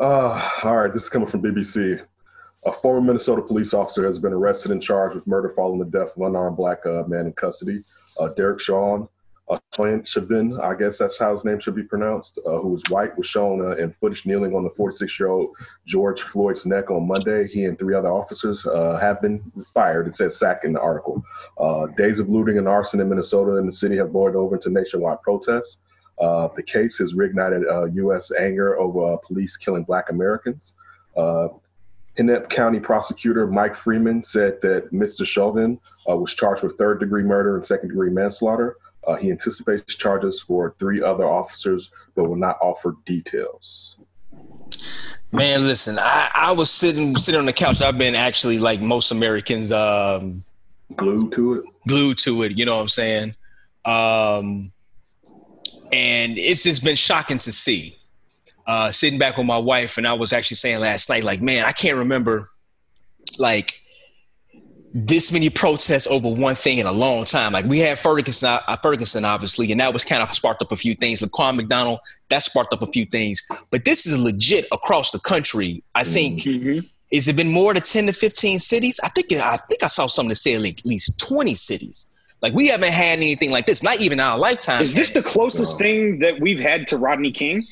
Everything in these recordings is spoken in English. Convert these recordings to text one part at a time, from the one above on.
Uh, all right, this is coming from BBC. A former Minnesota police officer has been arrested and charged with murder following the death of an unarmed black uh, man in custody. Uh, Derek Chauvin, uh, I guess that's how his name should be pronounced, uh, who was white, was shown uh, in footage kneeling on the 46-year-old George Floyd's neck on Monday. He and three other officers uh, have been fired. It says sack in the article. Uh, days of looting and arson in Minnesota and the city have boiled over into nationwide protests. Uh, the case has reignited uh, U.S. anger over uh, police killing black Americans. Uh, Hennepin County prosecutor Mike Freeman said that Mr. Chauvin uh, was charged with third degree murder and second degree manslaughter. Uh, he anticipates charges for three other officers, but will not offer details. Man, listen, I, I was sitting sitting on the couch. I've been actually like most Americans, um, Glued to it. glued to it. You know what I'm saying? Um, and it's just been shocking to see. Uh, sitting back with my wife, and I was actually saying last night, like, man, I can't remember like this many protests over one thing in a long time. Like we had Ferguson, uh, Ferguson, obviously, and that was kind of sparked up a few things. Laquan McDonald, that sparked up a few things. But this is legit across the country. I think. Mhm. Is it been more than ten to fifteen cities? I think I think I saw something that said like at least twenty cities. Like we haven't had anything like this, not even in our lifetime. Is this the closest No. thing that we've had to Rodney King?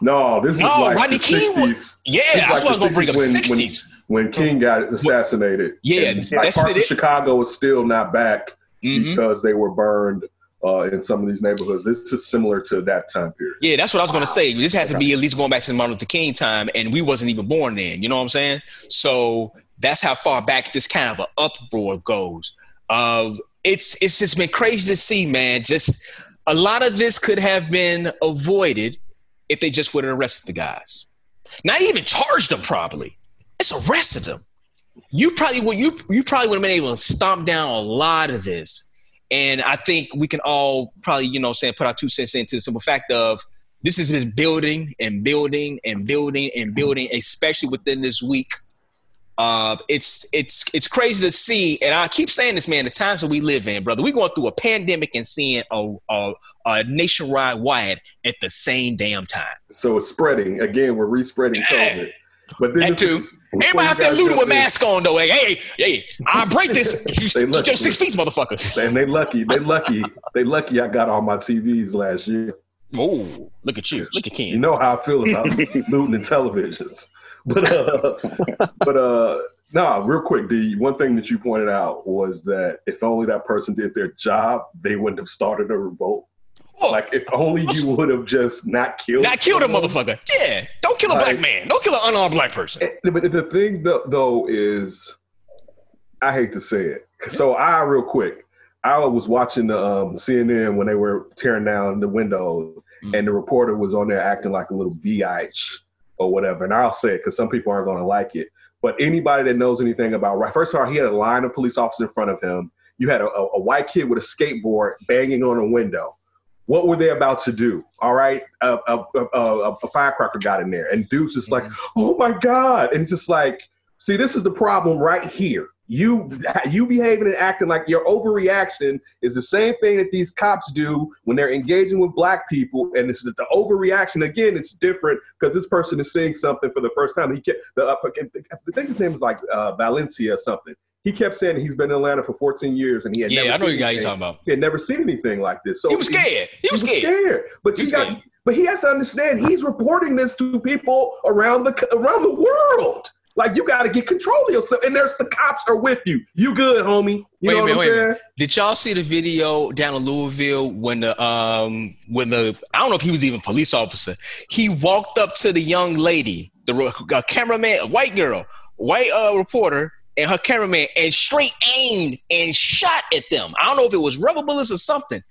No, this is No, like Rodney the King 60s. was- yeah, It's that's like what I was gonna bring up. 60s when- Sixties. when King got assassinated. Yeah, and like that's parts it. of Chicago is still not back hmm because they were burned uh, in some of these neighborhoods. This is similar to that time period. Yeah, that's what I was gonna say. This had to be at least going back to the Martin Luther King time, and we wasn't even born then. You know what I'm saying? So that's how far back this kind of an uproar goes. Uh, it's it's just been crazy to see, man. Just a lot of this could have been avoided if they just would have arrested the guys. Not even charged them properly. It's arrested them. You probably would you you probably would have been able to stomp down a lot of this. And I think we can all probably, you know, saying put our two cents into the simple fact of this has been building and building and building and building, especially within this week. Uh, it's it's it's crazy to see, and I keep saying this, man. The times that we live in, brother, we're going through a pandemic and seeing a, a, a nationwide wide at the same damn time. So it's spreading. Again, we're respreading Yeah. COVID. But then That this is- too. before Everybody out there looting with in, masks on, though. Hey, hey, hey, I break this. They You look- your six feet, motherfuckers. And they lucky. They lucky. They lucky. I got all my TVs last year. Oh, look at you. Look at You Ken. know how I feel about looting and televisions. But uh, but uh, no, real quick. The one thing that you pointed out was that if only that person did their job, they wouldn't have started a revolt. Oh, Like if only you would have just not killed. not killed the someone. motherfucker. Yeah, don't kill a black man. Don't kill an unarmed black person. Eh, But the thing though, is, I hate to say it. So I real quick, I was watching the um, CNN when they were tearing down the window, and the reporter was on there acting like a little bitch or whatever. And I'll say it because some people aren't going to like it. But anybody that knows anything about right, first of all, he had a line of police officers in front of him. You had a, a, a white kid with a skateboard banging on a window. What were they about to do? All right, a, a, a, a, a firecracker got in there, and dude's just like, "Oh my god!" And it's just like, see, this is the problem right here. You you behaving and acting like your overreaction is the same thing that these cops do when they're engaging with black people, and it's the overreaction. Again, it's different because this person is seeing something for the first time. He kept the uh, I think his name is like uh, Valencia or something. He kept saying he's been in Atlanta for 14 years, and he had Yeah, never I know seen you guy you're anything- talking about. He had never seen anything like this. So He was scared. He was scared. But He you got, scared. but he has to understand he's reporting this to people around the around the world. Like you got to get control of yourself, and there's the cops are with you. You good, homie? You Wait a minute, what wait a I'm saying? Did y'all see the video down in Louisville when the um when the I don't know if he was even police officer. He walked up to the young lady, the ro- a cameraman, a white girl, white uh, reporter, and her cameraman, and straight aimed and shot at them. I don't know if it was rubber bullets or something.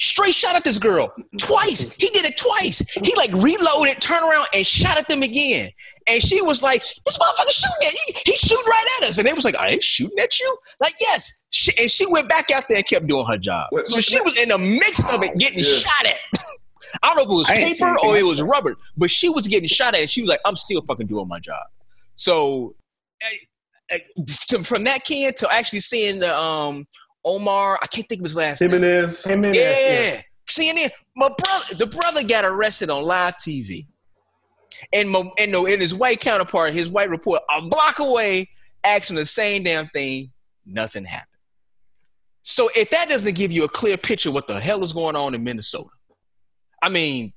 Straight shot at this girl twice. He did it twice. He like reloaded, turned around, and shot at them again. And she was like, "This motherfucker shooting at he, he's shooting right at us." And they was like, "I ain't shooting at you." Like, yes. She, and she went back out there and kept doing her job. Wait, so she was in the midst of it, getting Yeah. shot at. I don't know if it was paper or it was rubber, but she was getting shot at, and she was like, "I'm still fucking doing my job." So, eh, eh, from that kid to actually seeing the um Omar, I can't think of his last name. Jimenez. Him and Yeah. CNN, my brother, the brother got arrested on live TV. and Mo, and, no, and his white counterpart, his white report, a block away, asking the same damn thing. Nothing happened. So if that doesn't give you a clear picture what the hell is going on in Minnesota, I mean,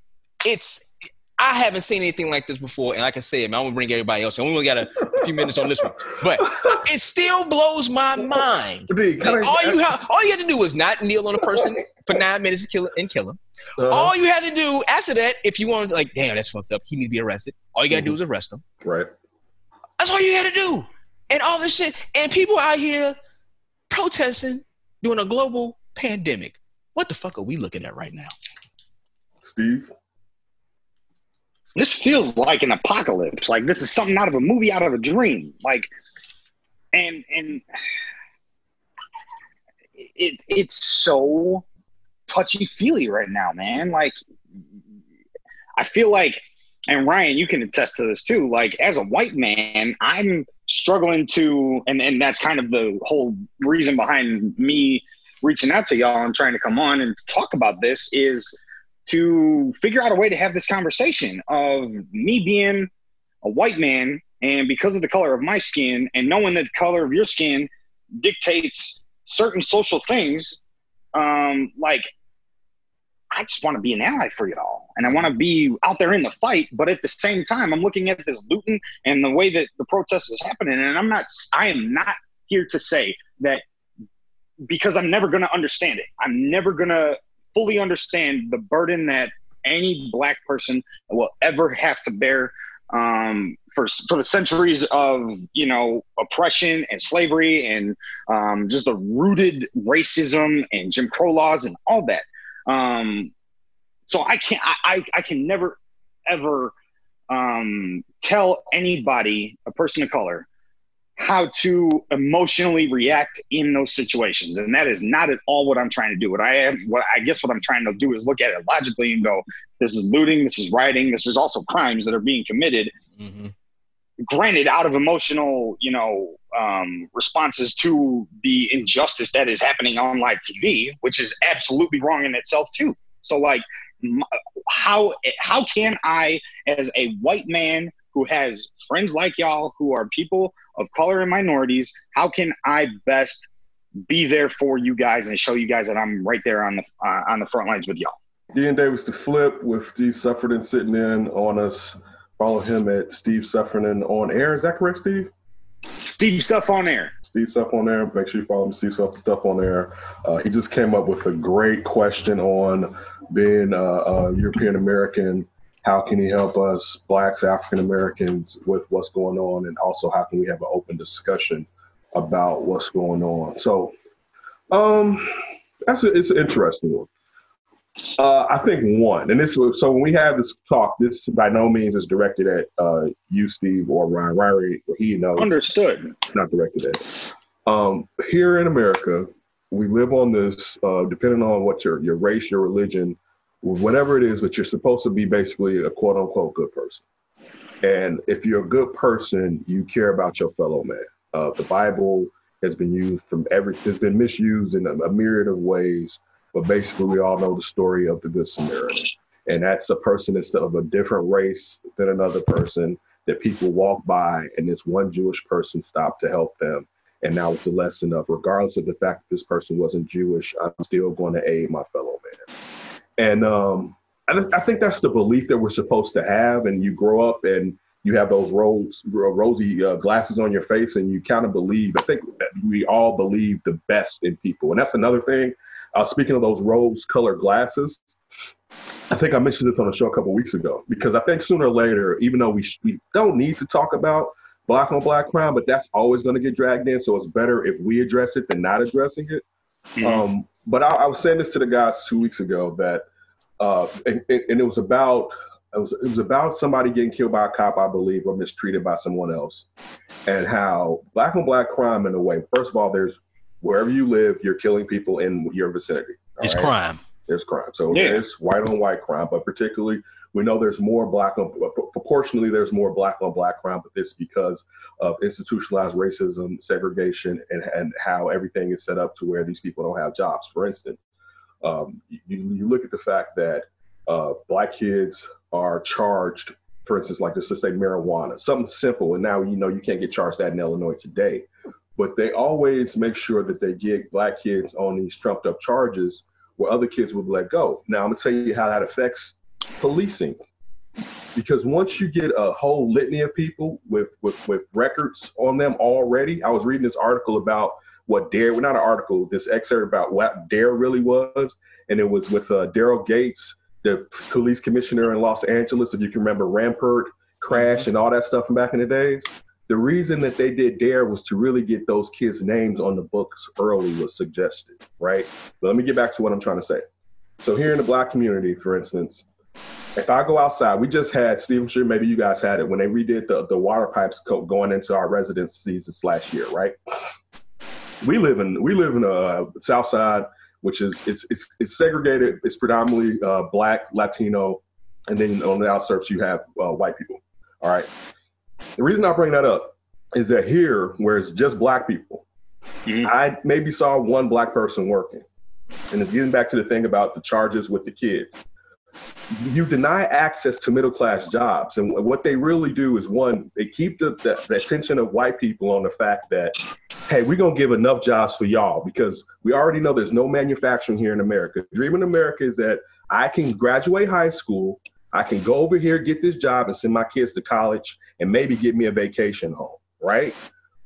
it's I haven't seen anything like this before, and like I said, man, I'm gonna bring everybody else. And we only got a, a few minutes on this one, but it still blows my mind. Like, all you have, all you have to do is not kneel on a person for nine minutes and kill and kill him. Uh-huh. All you have to do after that, if you want to, like, damn, that's fucked up. He needs to be arrested. All you gotta mm-hmm. do is arrest him. Right. That's all you gotta do. And all this shit, and people out here protesting during a global pandemic. What the fuck are we looking at right now? Steve? This feels like an apocalypse. Like this is something out of a movie, out of a dream. Like, and and it it's so touchy feely right now, man. Like, I feel like, and Ryan, you can attest to this too. Like, as a white man, I'm struggling to, and and that's kind of the whole reason behind me reaching out to y'all and trying to come on and talk about this is to figure out a way to have this conversation of me being a white man and because of the color of my skin and knowing that the color of your skin dictates certain social things um, like i just want to be an ally for y'all and i want to be out there in the fight but at the same time i'm looking at this looting and the way that the protest is happening and i'm not i am not here to say that because I'm never going to understand it. I'm never going to fully understand the burden that any black person will ever have to bear um, for for the centuries of you know oppression and slavery and um, just the rooted racism and Jim Crow laws and all that. Um, so I can't I, I, can never ever um, tell anybody a person of color how to emotionally react in those situations. And that is not at all what i'm trying to do. What i am what i guess what i'm trying to do is look at it logically and go this is looting this is rioting this is also crimes that are being committed. Mm-hmm. granted out of emotional you know um, responses to the injustice that is happening on live tv which is absolutely wrong in itself too. So like how how can i as a white man who has friends like y'all who are people of color and minorities, how can I best be there for you guys and show you guys that I'm right there on the uh, on the front lines with y'all? Ian Davis to flip with Steve Sufferton sitting in on us. Follow him at Steve Sufferton on air. Is that correct, Steve? Steve Stuff on air. Steve Stuff on air. Make sure you follow him. Steve Stuff Stuff on air. Uh, he just came up with a great question on being a, a European American how can he help us blacks african americans with what's going on and also how can we have an open discussion about what's going on so um that's a, it's an interesting one uh, I think one, and this so when we have this talk, this by no means is directed at uh, you, Steve, or Ryan Ryrie, or he knows. Understood. Not directed at. Um, here in America, we live on this. Uh, depending on what your your race, your religion, whatever it is, but you're supposed to be basically a quote unquote good person. And if you're a good person, you care about your fellow man. Uh, the Bible has been used from every, has been misused in a, a myriad of ways, but basically we all know the story of the Good Samaritan. And that's a person that's of a different race than another person that people walk by, and this one Jewish person stopped to help them. And now it's a lesson of, regardless of the fact that this person wasn't Jewish, I'm still going to aid my fellow man. And um, I, I, think that's the belief that we're supposed to have. And you grow up and you have those rose, rosy uh, glasses on your face, and you kind of believe. I think that we all believe the best in people, and that's another thing. Uh, speaking of those rose-colored glasses, I think I mentioned this on a show a couple weeks ago because I think sooner or later, even though we sh- we don't need to talk about black on black crime, but that's always going to get dragged in. So it's better if we address it than not addressing it. Mm-hmm. Um, but I, I, was saying this to the guys two weeks ago that, uh, and, and, it was about it was it was about somebody getting killed by a cop, I believe, or mistreated by someone else, and how black on black crime, in a way. First of all, there's wherever you live, you're killing people in your vicinity. It's right? crime. There's crime. So yeah. there's white on white crime, but particularly we know there's more black on proportionally there's more black on black crime, but this because of institutionalized racism, segregation, and, and how everything is set up to where these people don't have jobs. For instance, um, you, you look at the fact that uh, black kids are charged for instance, like just to say marijuana, something simple. And now, you know, you can't get charged that in Illinois today. But they always make sure that they get black kids on these trumped up charges where other kids would let go. Now, I'm to tell you how that affects policing. Because once you get a whole litany of people with, with, with records on them already, I was reading this article about what DARE, well, not an article, this excerpt about what DARE really was. And it was with uh, Daryl Gates, the police commissioner in Los Angeles, if you can remember Rampart crash mm-hmm. and all that stuff from back in the days. The reason that they did DARE was to really get those kids' names on the books early was suggested, right? But let me get back to what I'm trying to say. So here in the black community, for instance, if I go outside, we just had Stephen sure maybe you guys had it when they redid the, the water pipes going into our residencies this last year, right? We live in we live in a uh, South Side, which is it's it's, it's segregated. It's predominantly uh, black, Latino, and then on the outskirts you have uh, white people. All right. The reason I bring that up is that here, where it's just black people, mm-hmm. I maybe saw one black person working. And it's getting back to the thing about the charges with the kids. You deny access to middle class jobs. And what they really do is one, they keep the, the, the attention of white people on the fact that, hey, we're going to give enough jobs for y'all because we already know there's no manufacturing here in America. Dream in America is that I can graduate high school, I can go over here, get this job, and send my kids to college and maybe get me a vacation home, right?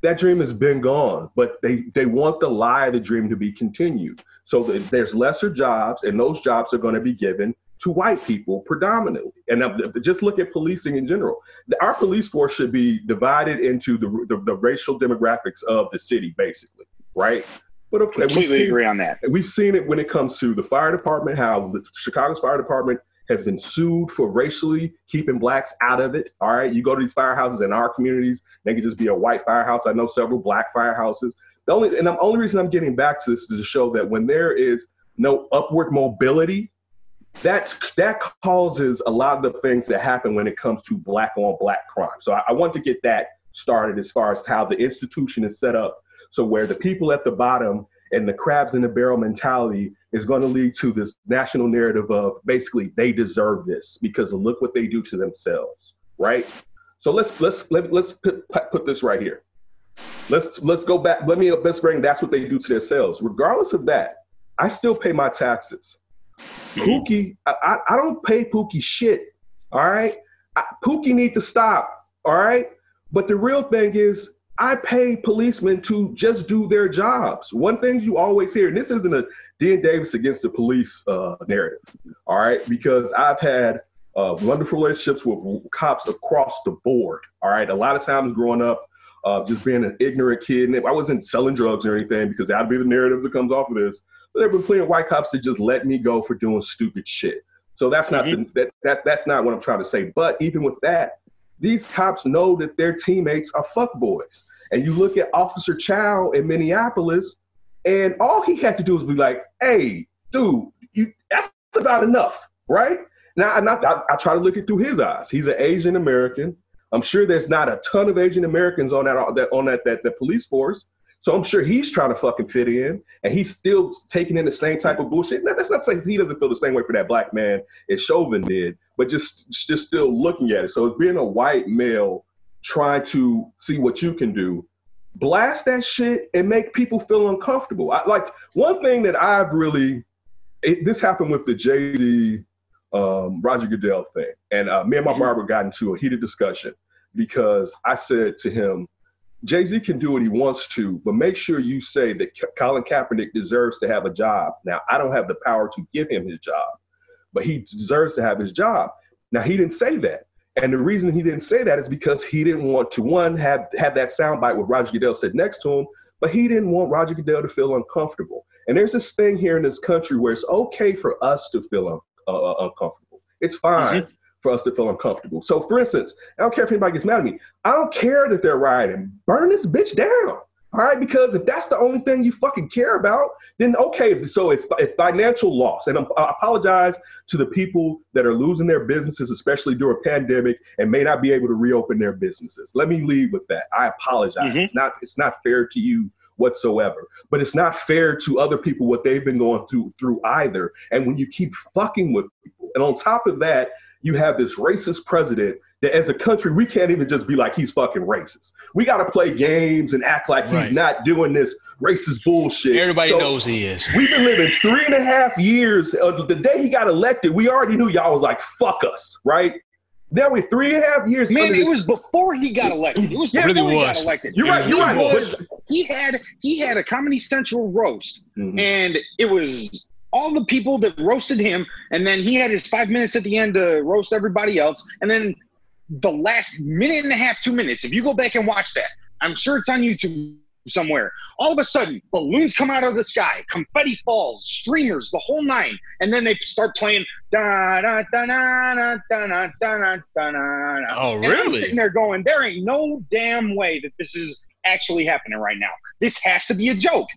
That dream has been gone, but they, they want the lie of the dream to be continued. So there's lesser jobs, and those jobs are going to be given to white people predominantly. And just look at policing in general. Our police force should be divided into the, the, the racial demographics of the city, basically, right? But of, completely seen, agree on that. We've seen it when it comes to the fire department, how the Chicago's fire department has been sued for racially keeping blacks out of it. All right, you go to these firehouses in our communities, they could just be a white firehouse. I know several black firehouses. The only and the only reason I'm getting back to this is to show that when there is no upward mobility, that's that causes a lot of the things that happen when it comes to black on black crime. So I, I want to get that started as far as how the institution is set up. So where the people at the bottom and the crabs in the barrel mentality is going to lead to this national narrative of basically they deserve this because look what they do to themselves, right? So let's let's let, let's put, put this right here. Let's let's go back. Let me let's bring that's what they do to themselves. Regardless of that, I still pay my taxes. Pookie, I, I, don't pay Pookie shit. All right, I, Pookie need to stop. All right, but the real thing is I pay policemen to just do their jobs. One thing you always hear, and this isn't a Dean Davis against the police uh, narrative, all right, because I've had uh, wonderful relationships with cops across the board. All right, a lot of times growing up, uh, just being an ignorant kid, and I wasn't selling drugs or anything because that'd be the narrative that comes off of this. But there been plenty of white cops that just let me go for doing stupid shit. So that's not mm-hmm. the, that, that that's not what I'm trying to say. But even with that, these cops know that their teammates are fuckboys. And you look at Officer Chow in Minneapolis, and all he had to do was be like, "Hey, dude, you that's about enough, right?" Now, I, I try to look it through his eyes. He's an Asian American. I'm sure there's not a ton of Asian Americans on that on that that, that police force. So I'm sure he's trying to fucking fit in, and he's still taking in the same type of bullshit. Now, that's not saying he doesn't feel the same way for that black man as Chauvin did, but just just still looking at it. So being a white male trying to see what you can do, blast that shit and make people feel uncomfortable. I, like one thing that I've really, it, this happened with the Jay Z um, Roger Goodell thing, and uh, me and my barber got into a heated discussion because I said to him, Jay Z can do what he wants to, but make sure you say that Colin Kaepernick deserves to have a job. Now, I don't have the power to give him his job, but he deserves to have his job. Now, he didn't say that. And the reason he didn't say that is because he didn't want to, one, have, have that soundbite with Roger Goodell sit next to him, but he didn't want Roger Goodell to feel uncomfortable. And there's this thing here in this country where it's okay for us to feel uh, uh uncomfortable. It's fine. Mm-hmm for us to feel uncomfortable. So, for instance, I don't care if anybody gets mad at me. I don't care that they're rioting. Burn this bitch down. All right, because if that's the only thing you fucking care about, then okay. So it's, it's financial loss, and I apologize to the people that are losing their businesses, especially during a pandemic, and may not be able to reopen their businesses. Let me leave with that. I apologize. Mm-hmm. It's not it's not fair to you whatsoever. But it's not fair to other people what they've been going through through either. And when you keep fucking with people, and on top of that, you have this racist president that as a country, we can't even just be like, he's fucking racist. We got to play games and act like Right. he's not doing this racist bullshit. Everybody So, knows he is. We've been living three and a half years. Uh, the day he got elected, we already knew y'all was like, fuck us, right? Now we're three and a half years. Man, it this- was before he got elected. It was Yeah, before really he was. got elected. You're right. You're He right. was- he had he had a Comedy Central roast, Mhm. and it was all the people that roasted him, and then he had his five minutes at the end to roast everybody else, and then the last minute and a half, two minutes. If you go back and watch that, I'm sure it's on YouTube somewhere. All of a sudden, balloons come out of the sky, confetti falls, streamers, the whole nine, and then they start playing da da da da da da da da da da. Oh, And I'm really? sitting there going, there ain't no damn way that this is actually happening right now. This has to be a joke.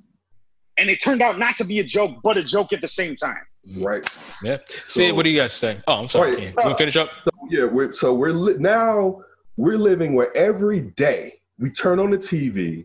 And it turned out not to be a joke, but a joke at the same time. right. Yeah. Sid, what do you guys to say? Oh, I'm sorry. Wait. Ken. You finish up? So yeah, we're so we're li- now we're living where every day we turn on the TV,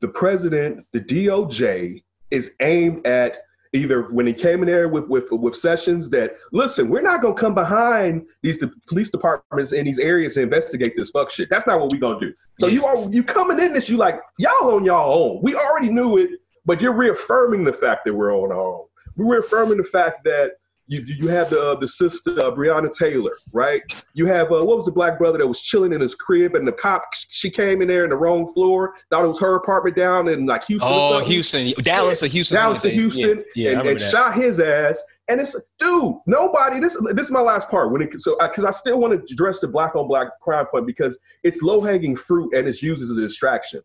the president, the DOJ is aimed at either when he came in there with with with sessions that listen, we're not gonna come behind these de- police departments in these areas to investigate this fuck shit. That's not what we're gonna do. So you are you coming in this, you like y'all on y'all own. We already knew it, but you're reaffirming the fact that we're on our own. We're reaffirming the fact that you you have the uh, the sister uh, Breonna Taylor, right? You have uh, what was the black brother that was chilling in his crib, and the cop she came in there in the wrong floor, thought it was her apartment down in like Houston. Oh. Houston. Dallas or Houston. Dallas to. Houston, Yeah, yeah and, and shot his ass. And it's dude, nobody. This this is my last part when it so because I still want to address the black on black crime point because it's low hanging fruit and it's used as a distraction.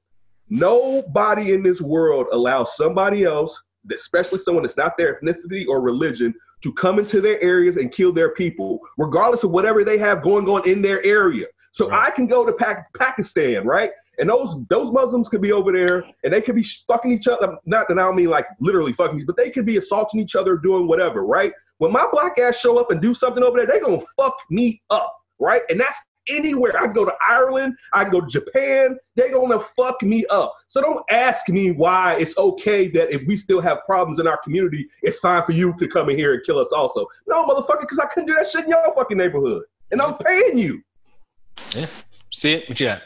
Nobody in this world allows somebody else, especially someone that's not their ethnicity or religion, to come into their areas and kill their people, regardless of whatever they have going on in their area. So Right. I can go to Pac- Pakistan, right? And those those Muslims could be over there, and they could be fucking each other. Not that I don't mean like literally fucking, me, but they could be assaulting each other, doing whatever, right? When my black ass show up and do something over there, they gonna fuck me up, right? And that's anywhere. I go to Ireland, I go to Japan. they're gonna fuck me up. So don't ask me why it's okay that if we still have problems in our community, it's fine for you to come in here and kill us also. No, motherfucker, because I couldn't do that shit in your fucking neighborhood, and I'm paying you. Sid, what you got?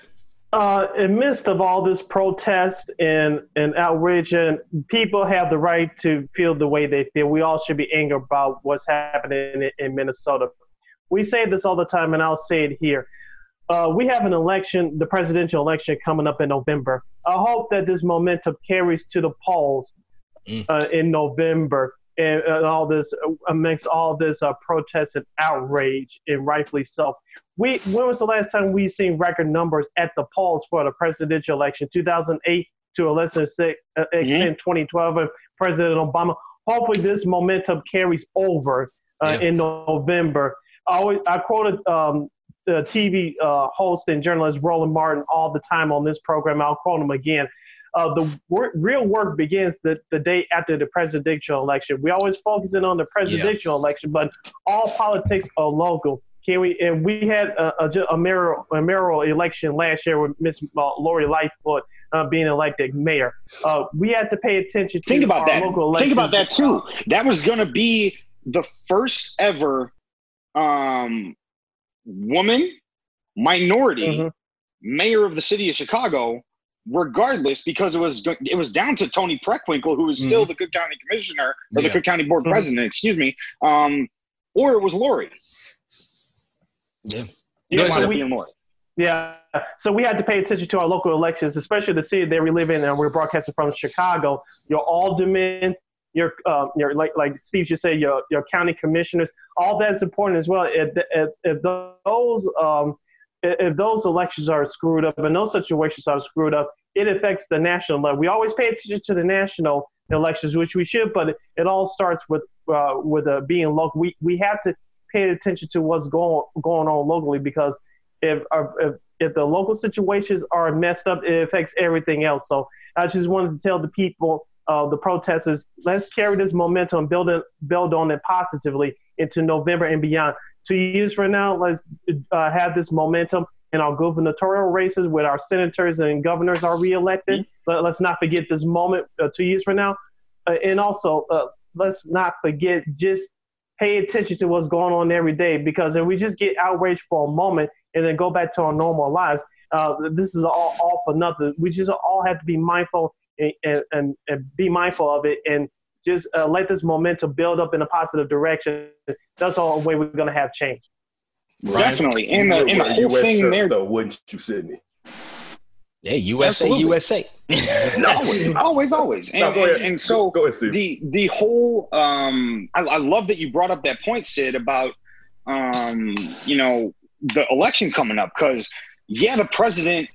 uh, in midst of all this protest and, and outrage, and people have the right to feel the way they feel. We all should be angry about what's happening in, in Minnesota. We say this all the time, and I'll say it here. Uh, we have an election, the presidential election coming up in November. I hope that this momentum carries to the polls Mm. uh, in November and, and all this amongst all this uh, protest and outrage, and rightfully so. We when was the last time we seen record numbers at the polls for the presidential election? 2008 to a lesser extent, uh, extent 2012, and President Obama. Hopefully, this momentum carries over uh, Yeah. in November. I, always, I quoted um, the TV uh, host and journalist Roland Martin all the time on this program. I'll quote him again. Uh, the wor- real work begins the, the day after the presidential election. We always focusing on the presidential election, but all politics are local. Can we? And we had a, a, a mayoral, a mayoral election last year with Miss uh, Lori Lightfoot uh, being elected mayor. Uh, we had to pay attention to Think about that. local Think about that too. That was going to be the first ever um, woman minority Mhm. mayor of the city of Chicago, regardless, because it was it was down to Toni Preckwinkle, who was still the Cook County Commissioner or Yeah. the Cook County Board Mhm. President, excuse me, um, or it was Lori. Yeah. It Go wound ahead, up we- being Lori. Yeah, so we had to pay attention to our local elections, especially the city that we live in, and we're broadcasting from Chicago. Your aldermen, your uh, your like like Steve just said, your your county commissioners, all that's important as well. If if, if those um if those elections are screwed up and those situations are screwed up, it affects the national level. We always pay attention to the national elections, which we should, but it, it all starts with uh, with uh, being local. We we have to pay attention to what's going going on locally because if, uh, if if the local situations are messed up, it affects everything else. So I just wanted to tell the people, uh, the protesters, let's carry this momentum, and build it, build on it positively into November and beyond. Two years from now, let's uh, have this momentum in our gubernatorial races with our senators and governors are reelected. Let, let's not forget this moment uh, two years from now, uh, and also uh, let's not forget just pay attention to what's going on every day because if we just get outraged for a moment, and then go back to our normal lives. Uh, this is all, all for nothing. We just all have to be mindful and, and, and be mindful of it and just uh, let this momentum build up in a positive direction. That's the only way we're going to have change. Definitely. And the, and the whole US thing shirt, there. though, wouldn't you, Sydney? Yeah, USA, Absolutely. USA. always, always, always. And, No, and, and so Go ahead, Steve. the the whole um I, I love that you brought up that point sid about um you know the election coming up because yeah the president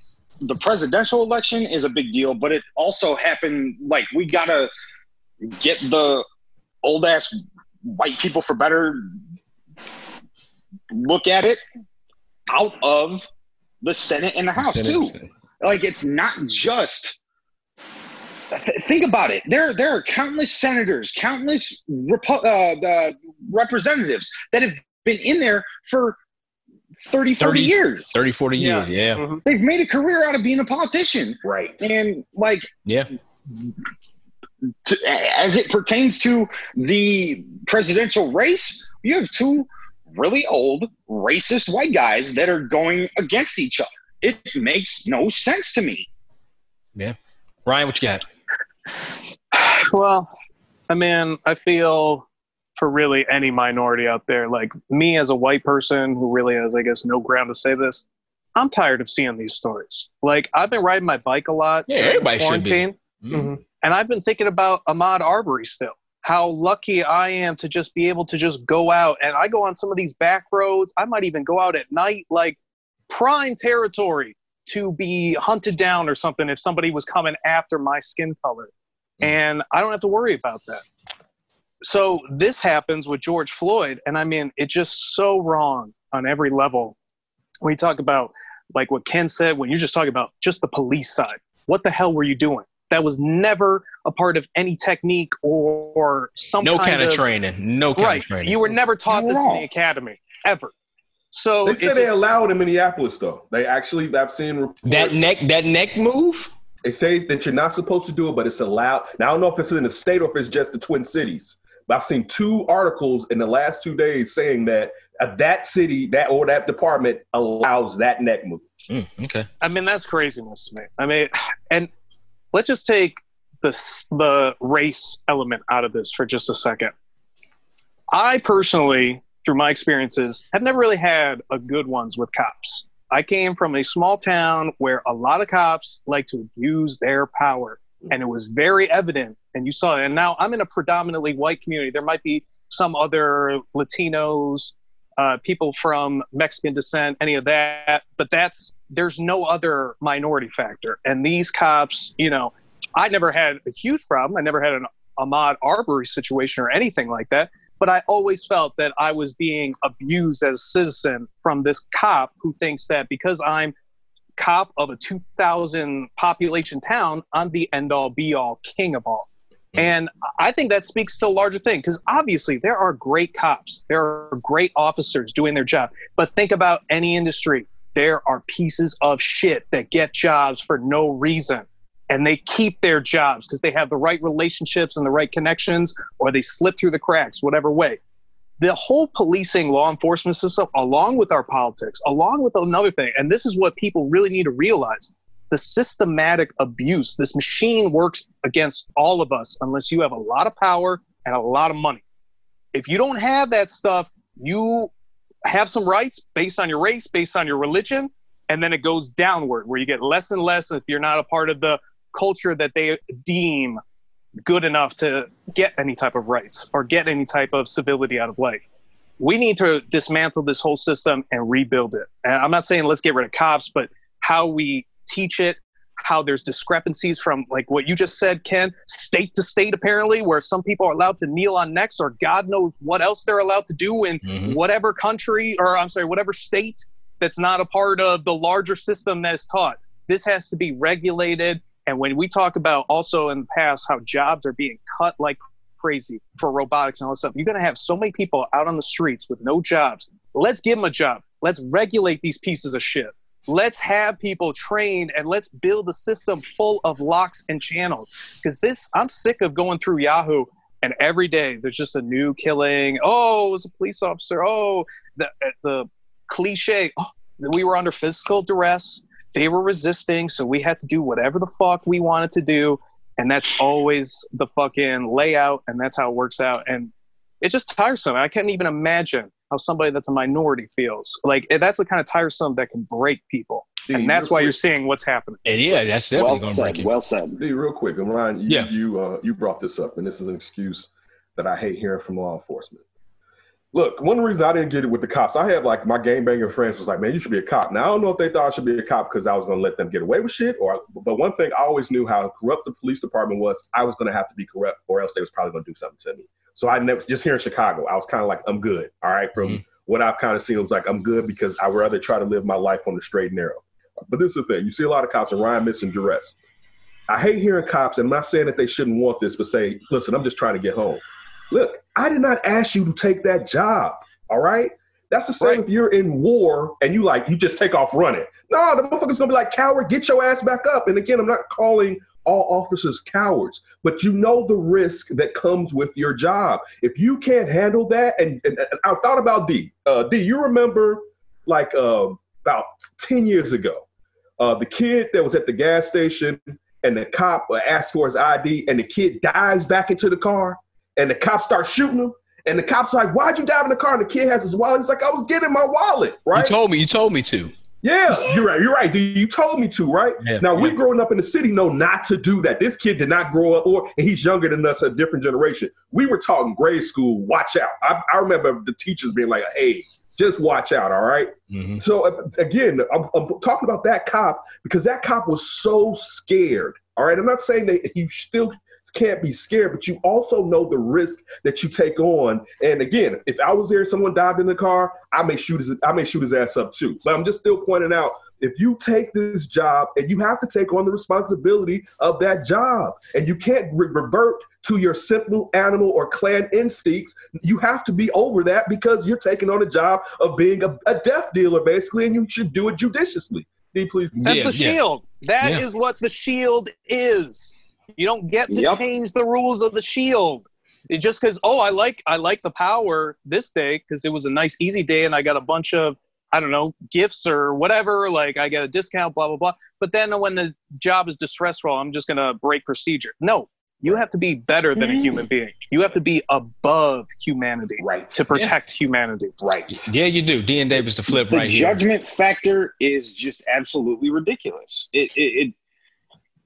the presidential election is a big deal but it also happened like we gotta get the old ass white people for better look at it out of the senate and the house too. like it's not just think about it. There there are countless senators countless repo- uh, the representatives that have been in there for 30 40 30 years 30, 40 years. Yeah. Mhm. they've made a career out of being a politician right. and like Yeah. to, as it pertains to the presidential race you have two really old racist white guys that are going against each other it makes no sense to me Yeah. Ryan, what you got? Well, I mean, I feel for really any minority out there, like me as a white person who really has, I guess, no ground to say this, I'm tired of seeing these stories. Like, I've been riding my bike a lot. Yeah, everybody should be. quarantine, Mm. And I've been thinking about Ahmaud Arbery still. How lucky I am to just be able to just go out. And I go on some of these back roads. I might even go out at night, like prime territory to be hunted down or something if somebody was coming after my skin color. Mm. And I don't have to worry about that. So this happens with George Floyd. And I mean, it's just so wrong on every level. When you talk about, like what Ken said, when you're just talking about just the police side, what the hell were you doing? That was never a part of any technique or, or some No kind, kind of training. No kind Right. of training. You were never taught this in the academy ever. So They it said they just- allowed in Minneapolis, though. They actually, I've seen reports. that neck that neck move? They say that you're not supposed to do it, but it's allowed. Now, I don't know if it's in the state or if it's just the Twin Cities. But I've seen two articles in the last two days saying that uh, that city, that or that department allows that neck move. Mm, okay. I mean, that's craziness to me. I mean, and let's just take the the race element out of this for just a second. I personally, through my experiences, have never really had a good ones with cops. I came from a small town where a lot of cops like to abuse their power, and it was very evident. And you saw it. And now I'm in a predominantly white community. There might be some other Latinos, uh, people from Mexican descent, any of that, but that's there's no other minority factor. And these cops, you know, I never had a huge problem. I never had an Ahmaud Arbery situation or anything like that. But I always felt that I was being abused as a citizen from this cop who thinks that because I'm cop of a 2,000 population town, I'm the end all be all king of all. Hmm. And I think that speaks to a larger thing because obviously there are great cops, there are great officers doing their job. But think about any industry. There are pieces of shit that get jobs for no reason. And they keep their jobs because they have the right relationships and the right connections, or they slip through the cracks, whatever way. The whole policing law enforcement system, along with our politics, along with another thing, and this is what people really need to realize the systematic abuse. This machine works against all of us unless you have a lot of power and a lot of money. If you don't have that stuff, you have some rights based on your race, based on your religion, and then it goes downward where you get less and less if you're not a part of the culture that they deem good enough to get any type of rights or get any type of civility out of life. We need to dismantle this whole system and rebuild it. And I'm not saying let's get rid of cops, but how we teach it, how there's discrepancies from like what you just said, Ken, state to state apparently, where some people are allowed to kneel on necks or God knows what else they're allowed to do in Mhm. whatever country or I'm sorry, whatever state that's not a part of the larger system that is taught. This has to be regulated. And when we talk about also in the past how jobs are being cut like crazy for robotics and all this stuff, you're going to have so many people out on the streets with no jobs. Let's give them a job. Let's regulate these pieces of shit. Let's have people trained and let's build a system full of locks and channels. Because this, I'm sick of going through Yahoo and every day there's just a new killing. Oh, it was a police officer. Oh, the the cliche. Oh, we were under physical duress. They were resisting, so we had to do whatever the fuck we wanted to do, and that's always the fucking layout, and that's how it works out. And it's just tiresome. I can't even imagine how somebody that's a minority feels. Like that's the kind of tiresome that can break people, D, and that's real why you're seeing what's happening. And yeah, that's definitely Well going to break said. it. Well said. D, real quick, and Ryan, you Yeah. you uh, you brought this up, and this is an excuse that I hate hearing from law enforcement. Look, one reason I didn't get it with the cops, I had like my game banger friends was like, "Man, you should be a cop." Now I don't know if they thought I should be a cop because I was going to let them get away with shit, or but one thing I always knew how corrupt the police department was. I was going to have to be corrupt, or else they was probably going to do something to me. So I never just here in Chicago, I was kind of like, "I'm good." All right, from Mhm. what I've kind of seen, it was like I'm good because I would rather try to live my life on the straight and narrow. But this is the thing: you see a lot of cops, and Ryan mentioned duress. I hate hearing cops, and I'm not saying that they shouldn't want this, but say, listen, I'm just trying to get home. Look, I did not ask you to take that job. All right? That's the same Right. if you're in war and you like you just take off running. No, the motherfucker's gonna be like, coward, get your ass back up. And again, I'm not calling all officers cowards, but you know the risk that comes with your job. If you can't handle that, and, and, and I thought about D. Uh, D, you remember like uh, about 10 years ago, uh, the kid that was at the gas station and the cop asked for his ID, and the kid dives back into the car, and the cop starts shooting him. And the cop's like, "Why'd you dive in the car?" And the kid has his wallet. He's like, "I was getting my wallet." Right? You told me. You told me to. yeah, you're right. You're right. You told me to. Right? Yeah, now we growing up in the city know not to do that. This kid did not grow up, or and he's younger than us, a different generation. We were taught in grade school, watch out. I, I remember the teachers being like, "Hey, just watch out." All right. Mhm. So uh, again, I'm, I'm talking about that cop because that cop was so scared. All right, I'm not saying that you still can't be scared, but you also know the risk that you take on. And again, if I was there, someone dived in the car, I may shoot his, I may shoot his ass up too. But I'm just still pointing out. If you take this job and you have to take on the responsibility of that job, and you can't re- revert to your simple animal or clan instincts, you have to be over that because you're taking on a job of being a, a death dealer, basically, and you should do it judiciously. D, please. That's Yeah, the yeah. shield. That is Yeah. what the shield is. You don't get to Yep. change the rules of the shield. It just because oh I like I like the power this day because it was a nice easy day and I got a bunch of I don't know gifts or whatever like I get a discount blah blah blah. But then when the job is distressful, I'm just gonna break procedure. No, you have to be better than a human mm. being. You have to be above humanity Right. to protect humanity. Right. Yeah, you do. D and Davis the flip the right here. judgment factor is just absolutely ridiculous. It, it, it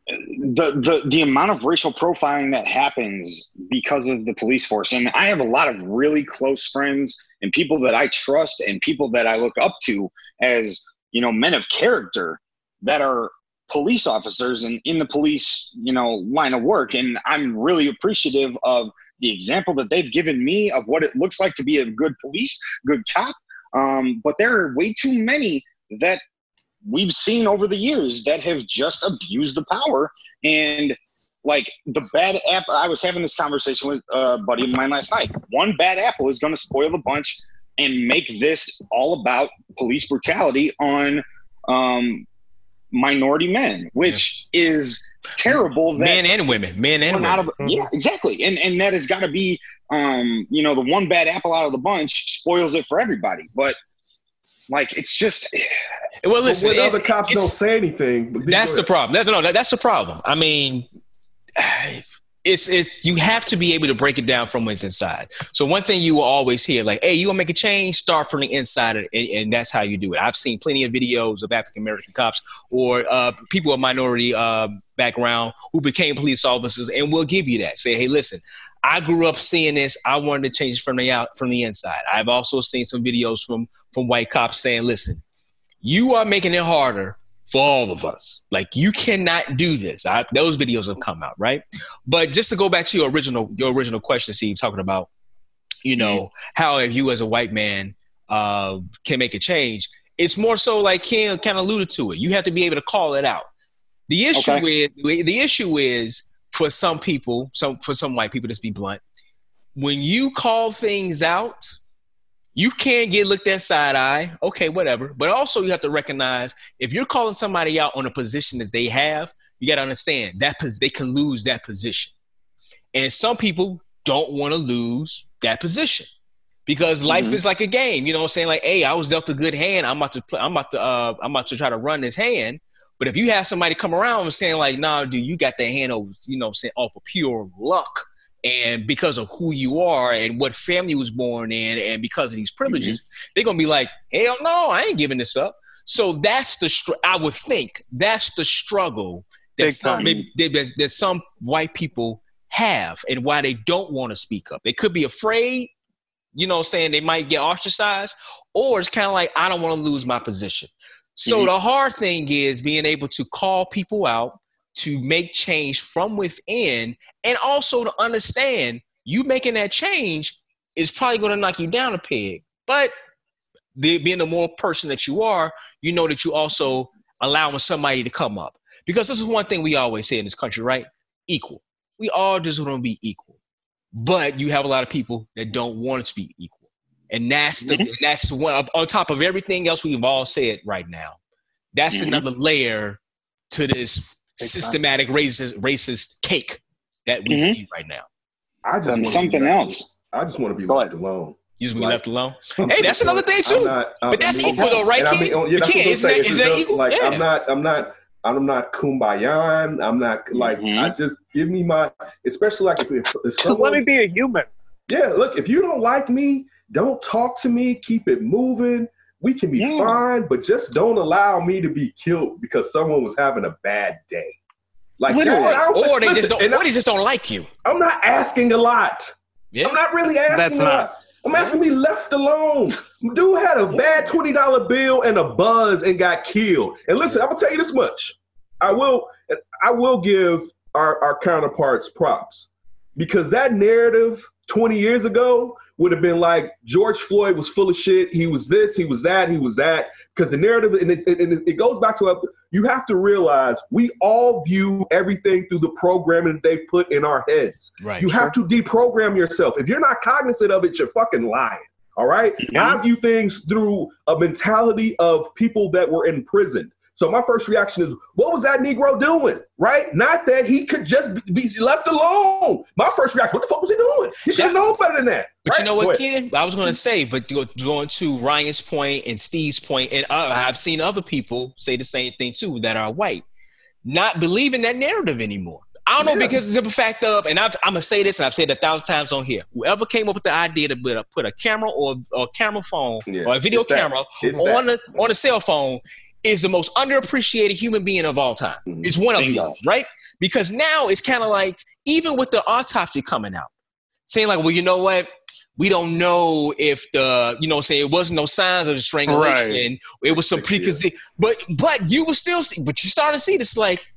the, the the amount of racial profiling that happens because of the police force, and I have a lot of really close friends and people that I trust and people that I look up to as you know men of character that are police officers and in the police you know line of work, and I'm really appreciative of the example that they've given me of what it looks like to be a good police, good cop. Um, but there are way too many that we've seen over the years that have just abused the power. And like the bad apple, I was having this conversation with a buddy of mine last night. One bad apple is going to spoil the bunch and make this all about police brutality on um, minority men, which is terrible. That Men and women. Men and women. of yeah, exactly, and and that has got to be um, you know the one bad apple out of the bunch spoils it for everybody. But like it's just Well, listen. when other cops don't say anything, but that's the problem. That, no, that, that's the problem. I mean, it's it's you have to be able to break it down from what's inside. So one thing you will always hear, like, "Hey, you want to make a change? Start from the inside," and, and that's how you do it. I've seen plenty of videos of African American cops or uh, people of minority uh, background who became police officers, and will give you that. Say, "Hey, listen." I grew up seeing this. I wanted to change it from the out from the inside. I've also seen some videos from from white cops saying, "Listen, you are making it harder for all of us. Like you cannot do this. I, those videos have come out, right? But just to go back to your original your original question, Steve, talking about, you know, how if you as a white man uh, can make a change, it's more so like Ken kind of alluded to it. You have to be able to call it out. The issue Okay. is the issue is for some people, some for some white people, just be blunt. When you call things out, you can't get looked at side eye. Okay, whatever. But also, you have to recognize if you're calling somebody out on a position that they have, you got to understand that pos- they can lose that position. And some people don't want to lose that position. because life mm-hmm. is like a game. You know what I'm saying? Like, hey, I was dealt a good hand. I'm about to play, I'm about to uh, I'm about to try to run this hand. But if you have somebody come around and saying like, nah, dude, you got the hand over, you know, saying off of pure luck and because of who you are and what family was born in and because of these privileges, mm-hmm. they're gonna be like, hell no, I ain't giving this up. So that's the str- I would think that's the struggle that some, maybe, that, that some white people have and why they don't want to speak up. They could be afraid, you know, saying they might get ostracized, or it's kind of like I don't want to lose my position. So mm-hmm. the hard thing is being able to call people out, to make change from within, and also to understand you making that change is probably going to knock you down a peg. But the, being the moral person that you are, you know that you also allowing somebody to come up. Because this is one thing we always say in this country, right? Equal. We all just want to be equal. But you have a lot of people that don't want it to be equal. And that's the mm-hmm. that's one on top of everything else we've all said right now. That's mm-hmm. another layer to this systematic racist racist cake that we mm-hmm. see right now. I just something else. I just want to be left alone. You just be like, left alone. Hey, that's another thing too. Not, but that's equal though, right, Ken? I mean, oh, yeah, is that, is that equal? Like, yeah. I'm not. I'm not. I'm not kumbaya. I'm not like. Mm-hmm. I just give me my. Especially like if, if, if someone, just let me be a human. Yeah, look. If you don't like me, don't talk to me. Keep it moving. We can be yeah. fine, but just don't allow me to be killed because someone was having a bad day. Like, Literally. or they listen, just don't. Or they just don't like you. I'm not asking a lot. Yeah. I'm not really asking. That's not. I'm asking to be left alone. Dude had a bad twenty dollar bill and a buzz and got killed. And listen, I'm gonna tell you this much. I will. I will give our, our counterparts props because that narrative 20 years ago would have been like George Floyd was full of shit. He was this, he was that, he was that. Because the narrative, and it, it, it, goes back to you have to realize we all view everything through the programming they put in our heads. Right. You sure. have to deprogram yourself. If you're not cognizant of it, you're fucking lying. All right? yeah. I view things through a mentality of people that were in prison. So my first reaction is, what was that Negro doing? Right? Not that he could just be left alone. My first reaction, what the fuck was he doing? He should have known better than that. But right? you know what, Ken? I was going to say, but going to Ryan's point and Steve's point, and I've seen other people say the same thing too that are white, not believing that narrative anymore. I don't know yeah. because it's a fact of, and i am gonna say this, and I've said it a thousand times on here. Whoever came up with the idea to put a, put a camera or, or a camera phone yeah. or a video camera on the on a cell phone is the most underappreciated human being of all time. Mm-hmm. It's one of them, right? Because now it's kind of like, even with the autopsy coming out, saying like, well, you know what? We don't know if the, you know, saying it wasn't no signs of the strangulation. Right. It was some preconceived, but but you were still see, but you start to see this like,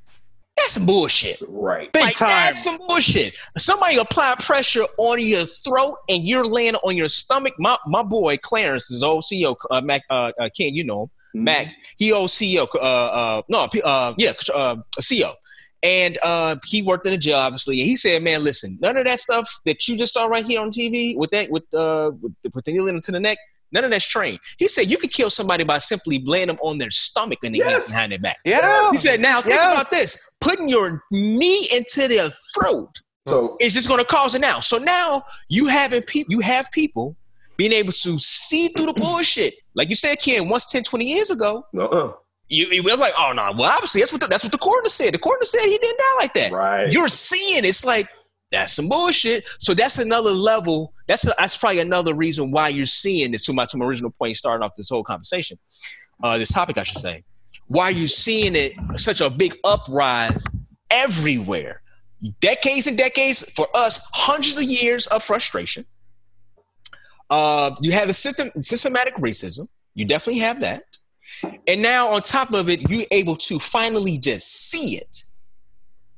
that's some bullshit. Right. Big like, time. That's some bullshit. Somebody apply pressure on your throat and you're laying on your stomach. My my boy Clarence is OCO, uh, Mac, uh, uh, Ken, you know him. Mm-hmm. Mac, he owes CEO, uh, uh, no, uh, yeah, uh, CEO. And uh, he worked in a jail, obviously. And he said, "Man, listen, none of that stuff that you just saw right here on TV with that, with uh, with, with the kneeling to the neck, none of that's trained." He said, "You could kill somebody by simply laying them on their stomach and they yes. behind their back." Yeah. He said, "Now think yes. about this: putting your knee into their throat so is just going to cause it now. So now you having people, you have people being able to see through the bullshit. Like you said, Ken, once 10, 20 years ago, uh-uh. you, you was like, oh no, well obviously that's what the, that's what the coroner said. The coroner said he didn't die like that. Right. You're seeing it's like that's some bullshit. So that's another level. That's a, that's probably another reason why you're seeing this. To my to my original point, starting off this whole conversation, uh, this topic, I should say. Why are you seeing it such a big uprise everywhere? Decades and decades for us, hundreds of years of frustration uh, you have the system, systematic racism. You definitely have that. And now on top of it, you're able to finally just see it.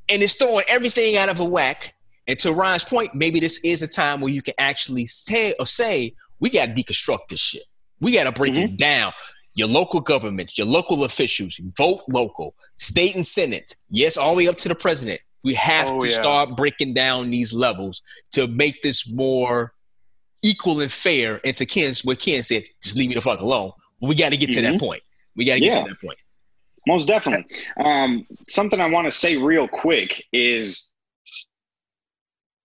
And it's throwing everything out of a whack. And to Ryan's point, maybe this is a time where you can actually say or say, we got to deconstruct this shit. We got to break mm-hmm. it down. Your local governments, your local officials, vote local, state and senate, yes, all the way up to the president. We have oh, to yeah. start breaking down these levels to make this more equal and fair. And to Ken's what Ken said, just leave me the fuck alone. We got to get mm-hmm. to that mm-hmm. point. We got to get yeah. to that point. Most definitely. Um, something I want to say real quick is,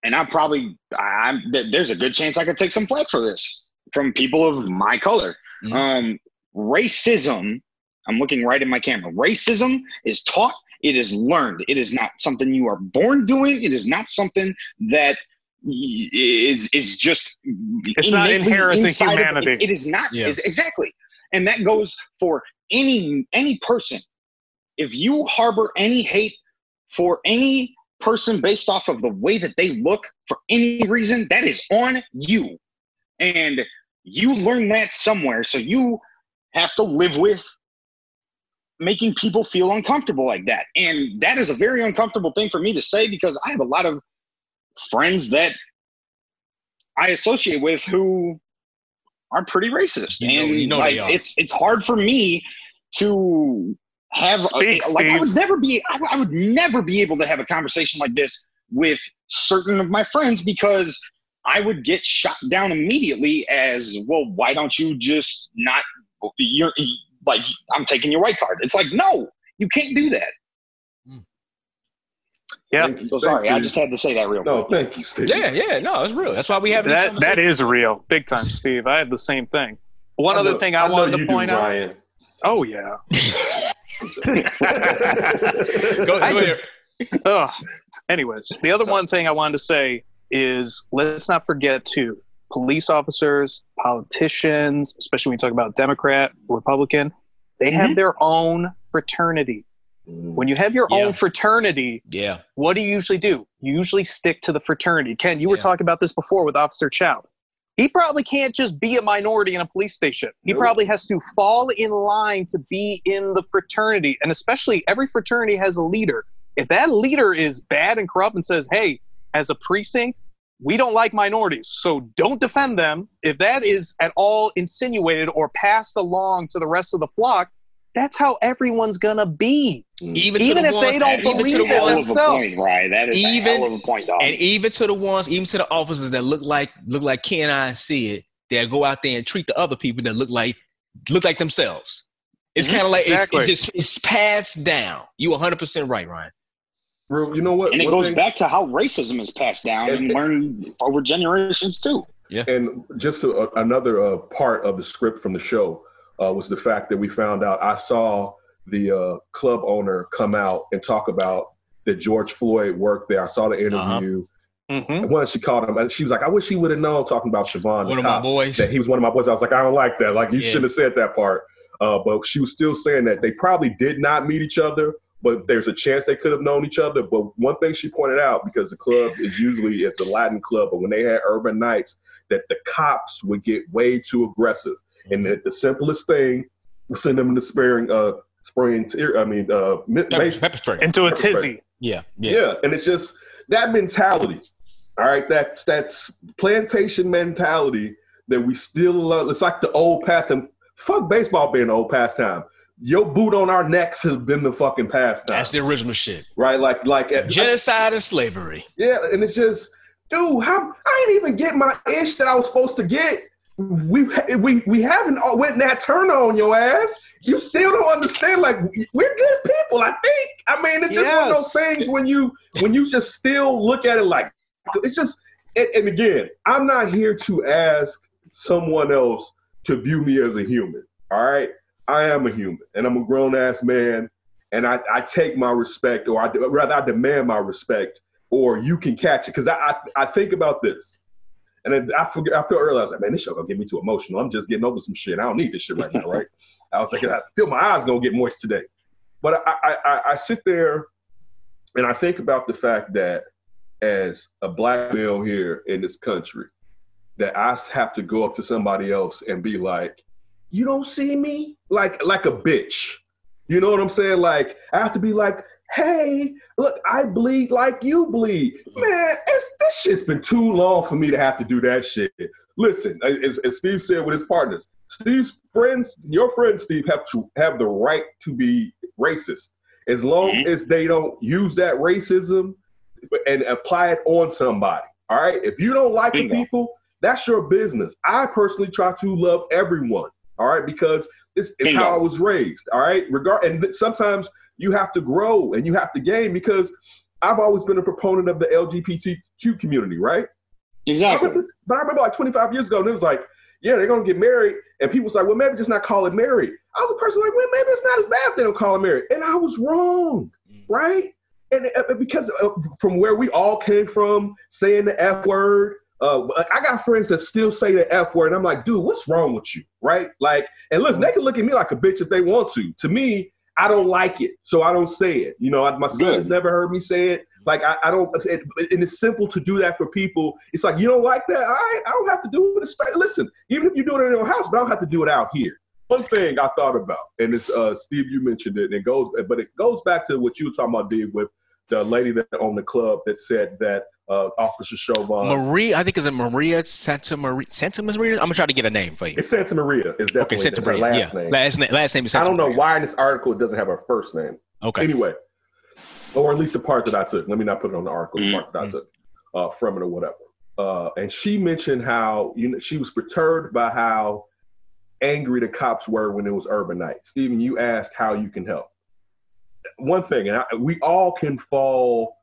and I probably, I'm there's a good chance I could take some flack for this. from people of my color. Mhm. Um, racism. I'm looking right in my camera. Racism is taught. It is learned. It is not something you are born doing. It is not something that is is just. It's not inherent to inside of- humanity. it- it is not. Yeah. is- exactly, and that goes for any any person. If you harbor any hate for any person based off of the way that they look for any reason, that is on you. And you learn that somewhere. So you have to live with making people feel uncomfortable like that. And that is a very uncomfortable thing for me to say because I have a lot of friends that I associate with who are pretty racist. You know- and you know like it's it's hard for me to have a- Speak, like I would never be I, I would never be able to have a conversation like this with certain of my friends because I would get shot down immediately as well. Why don't you just not? You're like I'm taking your white card. It's like no, you can't do that. Yeah. Thank. So Thanks, sorry, I just had to say that real No, quick. thank you, Steve. Yeah, yeah, no, it's real. That's why we have this That that conversation. real, big time, Steve. I had the same thing. One I other know- thing I, know wanted you to do, point out. Ryan. Oh yeah. Go, I go did- there. Ugh. Anyways, the other one thing I wanted to say is let's not forget to police officers, politicians, especially when you talk about Democrat, Republican, they have mm-hmm. their own fraternity. When you have your Yeah. own fraternity, Yeah, what do you usually do? You usually stick to the fraternity. Ken, you were talking about this before with Officer Chow. He probably can't just be a minority in a police station. He Nope. probably has to fall in line to be in the fraternity. And especially every fraternity has a leader. If that leader is bad and corrupt and says, hey, as a precinct, we don't like minorities, so don't defend them. If that is at all insinuated or passed along to the rest of the flock, that's how everyone's gonna be. even, Even to the if ones, they don't believe to the it Hell ones, of a themselves. point, right? That is Even- a hell of a point, dog. and even to the ones, even to the officers that look like look like Ken and I see it, that go out there and treat the other people that look like look like themselves. It's Mhm, kind of like exactly. it's, it's just it's passed down. You 100 percent right, Ryan. Real- You know what? and it goes thing- back to how racism is passed down And- and learned over generations too. Yeah. And just a, another uh, part of the script from the show uh, was the fact that we found out. I saw the uh, club owner come out and talk about that George Floyd worked there. I saw the interview. Mm-hmm. Once she called him, and she was like, "I wish he would have known." Talking about Chauvin, One of my boys. that he was one of my boys. I was like, "I don't like that. Like, you Yeah. shouldn't have said that part." Uh, but she was still saying that they probably did not meet each other, but there's a chance they could have known each other. But one thing she pointed out, because the club is usually it's a Latin club, but when they had urban nights, that the cops would get way too aggressive, and that the simplest thing was send them into sparing, uh, spraying tear. I mean, uh, mi- Pepper, mace- pepper spray. Into a tizzy. Yeah, yeah. yeah. and it's just that mentality. All right, that's that's plantation mentality that we still love. It's like the old pastime. Fuck baseball being the old pastime. Your boot on our necks has been the fucking pastime. That's the original shit. right. Like like at, Genocide and slavery. yeah, and it's just, dude, how I ain't even get my ish that I was supposed to get. We we we haven't all went that turn on your ass. You still don't understand. Like we're good people. I think. I mean, it's just one of those things when you when you just still look at it like it's just. And, and again, I'm not here to ask someone else to view me as a human. All right, I am a human, and I'm a grown ass man, and I, I take my respect, or I rather I demand my respect or you can catch it. Because I, I I think about this, and then I forget. I feel earlier. I was like, man, this show gonna get me too emotional. I'm just getting over some shit. I don't need this shit right now, right? I was like, I feel my eyes gonna get moist today. But I, I I I sit there, and I think about the fact that as a black male here in this country, that I have to go up to somebody else and be like, you don't see me like like a bitch. You know what I'm saying? Like I have to be like, hey, look, I bleed like you bleed. Man, it's, this shit's been too long for me to have to do that shit. Listen, as, as Steve said with his partners, Steve's friends, your friends, Steve, have to have the right to be racist. As long Mhm. as they don't use that racism and apply it on somebody. All right. If you don't like the people, that's your business. I personally try to love everyone. All right, because it's, it's how I was raised. All right, regard and sometimes you have to grow and you have to gain because I've always been a proponent of the LGBTQ community, right? I Exactly. remember, but I remember like 25 years ago, and it was like, yeah, they're gonna get married. And people was like, well, maybe just not call it married. I was a person like, well, maybe it's not as bad if they don't call it married. And I was wrong, Mm. right? And uh, because uh, from where we all came from, saying the F word, uh, I got friends that still say the F word. And I'm like, dude, what's wrong with you, right? Like, and listen, they can look at me like a bitch if they want to. To me, I don't like it, so I don't say it. You know, I- my son Good. has never heard me say it. Like I, I don't, it, and it's simple to do that for people. It's like you don't like that. I, I don't have to do it. Listen, even if you do it in your house, but I don't have to do it out here. One thing I thought about, and it's uh, Steve, you mentioned it, and it goes, but it goes back to what you were talking about, Dave, with the lady that owned the club that said that uh, Officer Chauvin. Maria, I think it's a Maria Santa Maria. Santa Maria. I'm gonna try to get a name for you. it's Santa Maria. Is definitely Okay, Santa Maria. last yeah, name. last name. Last name is I don't know Maria. why in this article it doesn't have her first name. Okay. Anyway, or at least the part that I took. Let me not put it on the article. The Mm, part that I mm. took uh, from it or whatever. Uh, and she mentioned how you know she was perturbed by how angry the cops were when it was urban night. Stephen, you asked how you can help. One thing, and I, we all can fall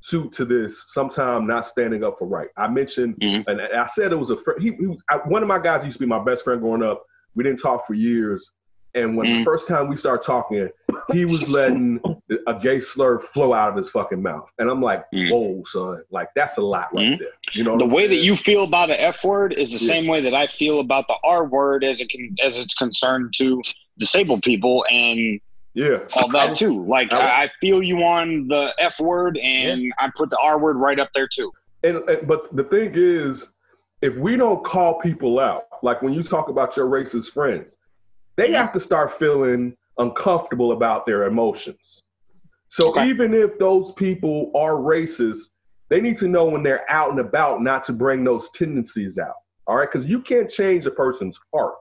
suit to this sometime not standing up for right. I mentioned, Mhm. and I said it was a fr- he, he I, one of my guys used to be my best friend growing up. We didn't talk for years, and when the Mhm. first time we started talking, he was letting a gay slur flow out of his fucking mouth, and I'm like, Mhm. "Whoa, son! Like that's a lot right Mhm. there." You know, the way that you feel about the F word is the Yeah. same way that I feel about the R word as it can, as it's concerned to disabled people and yeah, all that too. Like I- I, I feel you on the F word and I put the R word right up there too. And, and but the thing is, if we don't call people out, like when you talk about your racist friends, they have to start feeling uncomfortable about their emotions. So Okay. even if those people are racist, they need to know when they're out and about not to bring those tendencies out. All right, because you can't change a person's heart,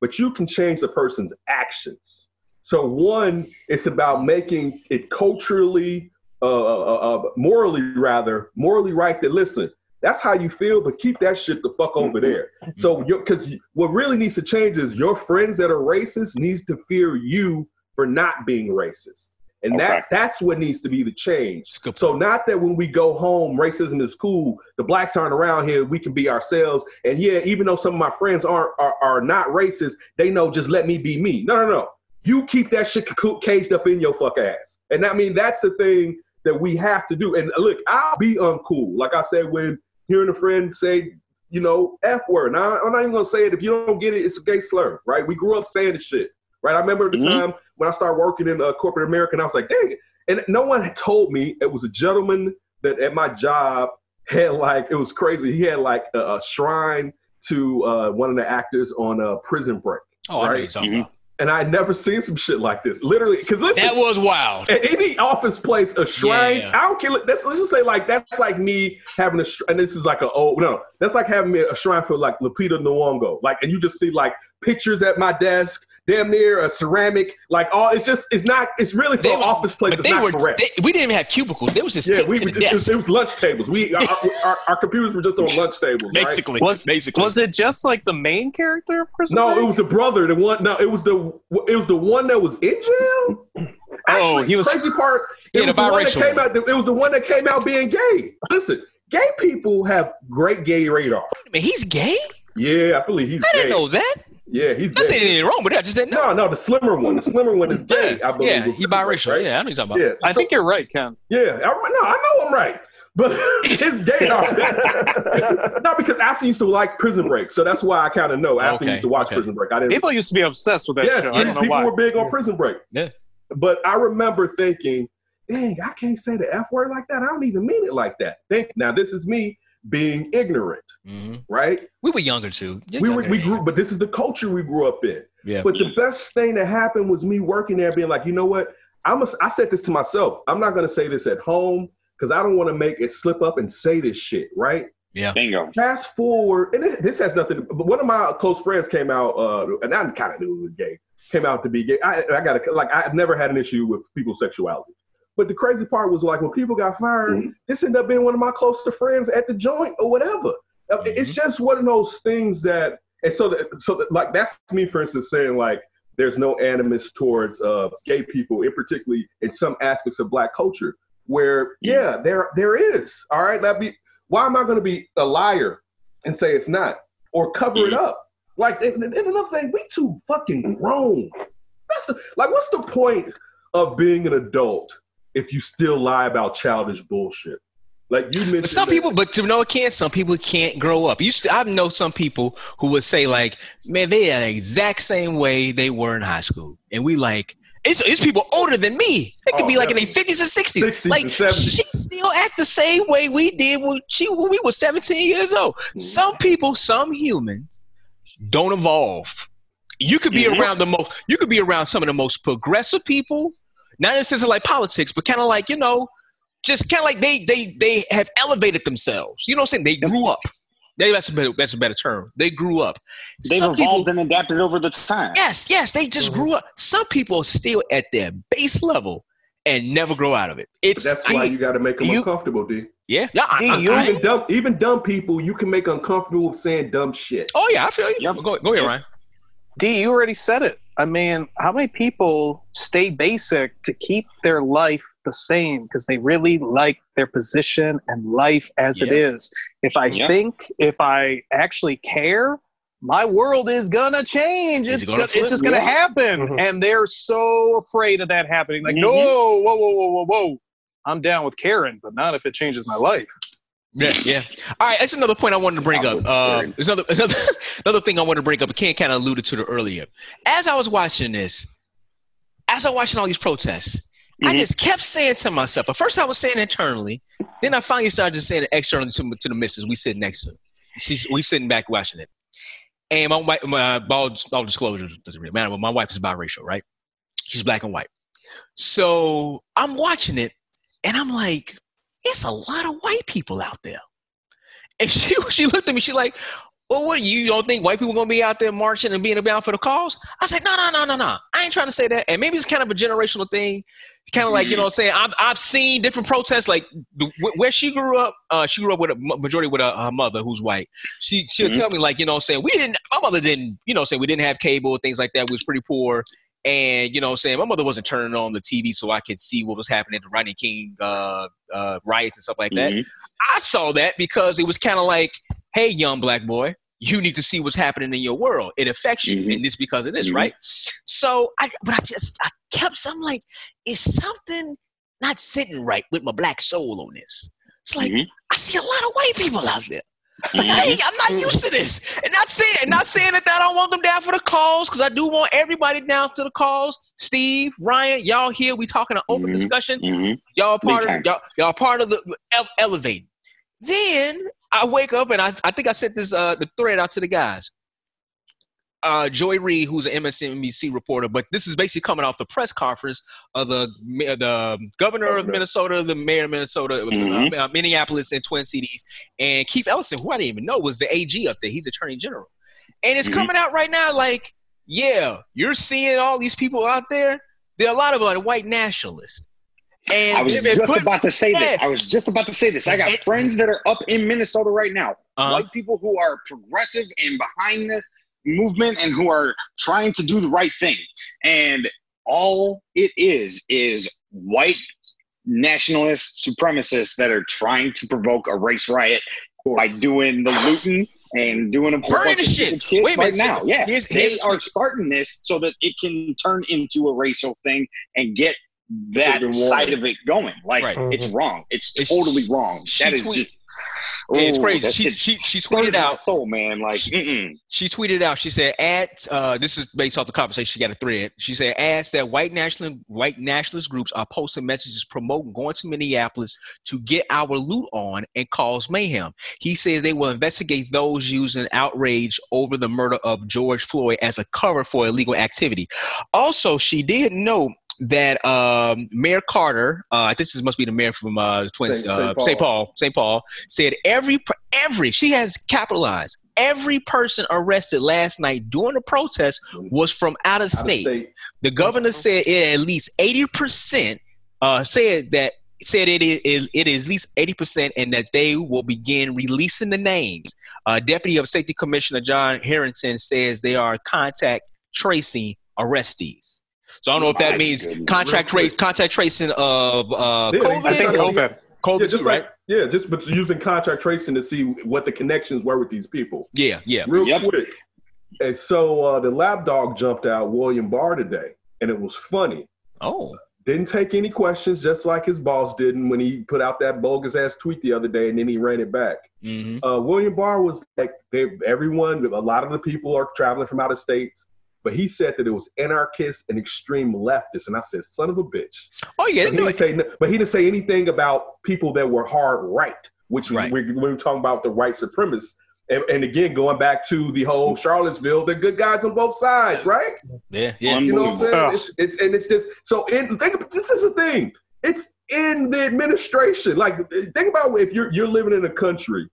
but you can change the person's actions. So one, it's about making it culturally, uh, uh, uh, morally rather, morally right. That listen, that's how you feel, but keep that shit the fuck over there. So, because what really needs to change is your friends that are racist needs to fear you for not being racist, and Okay. that that's what needs to be the change. It's a good So, not that when we go home, racism is cool. The blacks aren't around here. We can be ourselves. And yeah, even though some of my friends aren't are, are not racist, they know just let me be me. No, no, no. You keep that shit caged up in your fuck ass. And I mean, that's the thing that we have to do. And look, I'll be uncool. Like I said, when hearing a friend say, you know, F word. Now, I'm not even gonna say it. If you don't get it, it's a gay slur, right? We grew up saying the shit, right? I remember the Mhm. time when I started working in uh, corporate America, and I was like, dang it. And no one had told me it was a gentleman that at my job had like, it was crazy. He had like a, a shrine to uh, one of the actors on uh, Prison Break. Oh, I know you're talking Mhm. about. And I had never seen some shit like this. Literally, because That was wild. at any office place, a shrine. Yeah. I don't care. Let's, let's just say like that's like me having a. And this is like a old no, that's like having me a shrine for like Lupita Nyong'o. Like, and you just see like pictures at my desk, damn near a ceramic. Like all, it's just it's not. It's really for They an was- office place. But It's they not were. correct. They, we didn't even have cubicles. They was just yeah, taped we were the just, it, was, it was lunch tables. We our, our, our computers were just on lunch tables. right? basically, Was- basically. Was it just like the main character of Prison No, it was the brother. The one. No, it was the. It was the one that was in jail. Oh, Actually, he was- crazy part. It Yeah, was the the one that came out. It was the one that came out being gay. Listen, gay people have great gay radar. I mean, he's gay. Yeah, I believe he's I gay. didn't know that. Yeah, he's That's gay. anything wrong with that. I just didn't know. No, no, the slimmer one. The slimmer one is gay. I believe. yeah, he biracial. Right? Yeah, I know you're talking about. Yeah, I so- think you're right, Ken. Yeah, I, no, I know I'm right. But his gay. no, because after used to like Prison Break, so that's why I kind of know. After Okay, used to watch okay. Prison Break, I didn't. People used to be obsessed with that yes, show. I yes, don't know people why. were big on Prison Break. Yeah. But I remember thinking, dang, I can't say the F word like that. I don't even mean it like that. Think now, this is me being ignorant, hmm right? We were younger too. You're we were, we grew, you. but this is the culture we grew up in. Yeah. But the best thing that happened was me working there, being like, you know what? I'm a, I said this to myself. I'm not going to say this at home because I don't want to make it slip up and say this shit, right? Bingo. Fast forward, and it, this has nothing. to But one of my close friends came out, uh, and I kind of knew he was gay. Came out to be gay. I, I got a, like I've never had an issue with people's sexuality. But the crazy part was like when people got fired, Mhm. this ended up being one of my closest friends at the joint or whatever. Uh, It's just one of those things that, and so that, so that, like that's me, for instance, saying like there's no animus towards uh, gay people, in particularly in some aspects of black culture, where yeah, there there is. All right, let me. Why am I going to be a liar and say it's not, or cover it up? Like, and, and another thing, we too fucking grown. That's the like. What's the point of being an adult if you still lie about childish bullshit? Like you mentioned, But some people, but to know it can't. Some people can't grow up. You, I know some people who would say like, "Man, they are the exact same way they were in high school," and we like. It's, it's people older than me. They could Oh, be like in their fifties and sixties. 60s Like and 70s. she still act the same way we did when she when we were seventeen years old. Mm-hmm. Some people, some humans, don't evolve. You could be Mhm. around the most. You could be around some of the most progressive people, not in the sense of like politics, but kind of like you know, just kind of like they they they have elevated themselves. You know what I'm saying? They grew up. Maybe that's a better that's a better term. They grew up. They've Some people- evolved and adapted over the time. Yes, yes, they just Mm-hmm. grew up. Some people are still at their base level and never grow out of it. But It's that's why you got to make them you- uncomfortable, D. yeah, yeah. I- D, I- you- I- Even dumb, even dumb people, you can make uncomfortable with saying dumb shit. oh yeah, I feel you. Yep. Go, go ahead, Ryan. D, you already said it. I mean, how many people stay basic to keep their life the same because they really like their position and life as it Yeah. is? If I Yeah. think, if I actually care, my world is gonna change. Is It's, gonna gonna, it's just gonna Yeah. happen. Mhm. And they're so afraid of that happening. Like, Mhm. no, whoa, whoa, whoa, whoa, whoa. I'm down with Karen, but not if it changes my life. Yeah, yeah. All right, that's another point I wanted to bring up. Um, there's another, another another thing I wanted to bring up. Ken kind of alluded to it earlier. As I was watching this, as I was watching all these protests, I Mhm. just kept saying to myself. At first, I was saying internally. Then I finally started just saying it externally to, to the missus. We sitting next to. She's we sitting back watching it. And my wife, my all, all disclosure doesn't really matter. But my wife is biracial, right? She's black and white. So I'm watching it, and I'm like, it's a lot of white people out there. And she she looked at me, she's like, well, what you don't think white people gonna be out there marching and being about for the cause? I said, no, no, no, no, no. I ain't trying to say that. And maybe it's kind of a generational thing. It's kind of like, you know what I'm saying? I've, I've seen different protests, like the, where she grew up, uh, she grew up with a majority with a, her mother who's white. She, she'll Mhm. tell me like, you know what I'm saying? We didn't, my mother didn't, you know saying? We didn't have cable, things like that. We was pretty poor. And, you know I'm saying? My mother wasn't turning on the TV so I could see what was happening at the Rodney King uh, uh, riots and stuff like that. Mhm. I saw that because it was kind of like, hey, young black boy, you need to see what's happening in your world. It affects you, Mhm. and it's because of this, Mhm. right? So, I but I just I kept. I'm like, is something not sitting right with my black soul on this? It's like Mhm. I see a lot of white people out there. Like, Mhm. hey, I'm not used to this, and not saying and not saying that I don't want them down for the calls, because I do want everybody down to the calls. Steve, Ryan, y'all here? We talking an open Mhm. discussion. Mhm. Y'all part of y'all, y'all part of the ele- elevating. Then I wake up and I, I think I sent this uh the thread out to the guys. Uh, Joy Reid, who's an MSNBC reporter, but this is basically coming off the press conference of the the governor of Minnesota, the mayor of Minnesota, Mhm. uh, Minneapolis, and Twin Cities, and Keith Ellison, who I didn't even know was the AG up there. He's Attorney General, and it's Mhm. coming out right now. Like, yeah, you're seeing all these people out there. There are a lot of like white nationalists, and I was just put- about to say this. I was just about to say this. I got friends that are up in Minnesota right now. uh, White people who are progressive and behind the movement and who are trying to do the right thing. And all it is is white nationalist supremacists that are trying to provoke a race riot by doing the looting and doing a whole Burning the of shit. Wait a right minute, now. Yeah, here's- they are starting this so that it can turn into a racial thing and get that side of it going. Like Right. it's wrong. It's, It's- totally wrong. That is tweet- just. Yeah, it's crazy. She, she she tweeted out. soul, man. Like, mm-mm. She tweeted out. She said, "At uh, this is based off the conversation. She got a thread. She said, ads that white national white nationalist groups are posting messages promoting going to Minneapolis to get our loot on and cause mayhem. He says they will investigate those using outrage over the murder of George Floyd as a cover for illegal activity. Also, she did note." That um, Mayor Carter, uh, this is, must be the mayor from uh, Twin St. uh, Paul. St. Paul, St. Paul, said every every she has capitalized every person arrested last night during the protest was from out of Out of state. state. The governor said it at least eighty percent uh, said that said it is it is at least eighty percent, and that they will begin releasing the names. Uh, Deputy of Safety Commissioner John Harrington says they are contact tracing arrestees. So I don't know if that My means goodness. contact Real trace contact tracing of uh, Yeah, COVID. I think Yeah. COVID. COVID Yeah, too, just right? yeah, just but using contract tracing to see what the connections were with these people. Yeah, yeah. Real Yep. quick, And so uh, the lap dog jumped out William Barr today, and it was funny. Oh, Didn't take any questions, just like his boss didn't when he put out that bogus ass tweet the other day, and then he ran it back. hmm Uh, William Barr was like, they, everyone, a lot of the people are traveling from out of states, but he said that it was anarchists and extreme leftists, and I said, son of a bitch. oh yeah, But he, didn't say, but he didn't say anything about people that were hard right, which Right. we, we, we're talking about the white supremacists. And, and again, going back to the whole Charlottesville, they're good guys on both sides, right? Yeah, yeah. You know what I'm saying? It's, it's and it's just so. In, think this is the thing. It's in the administration. Like think about if you're you're living in a country,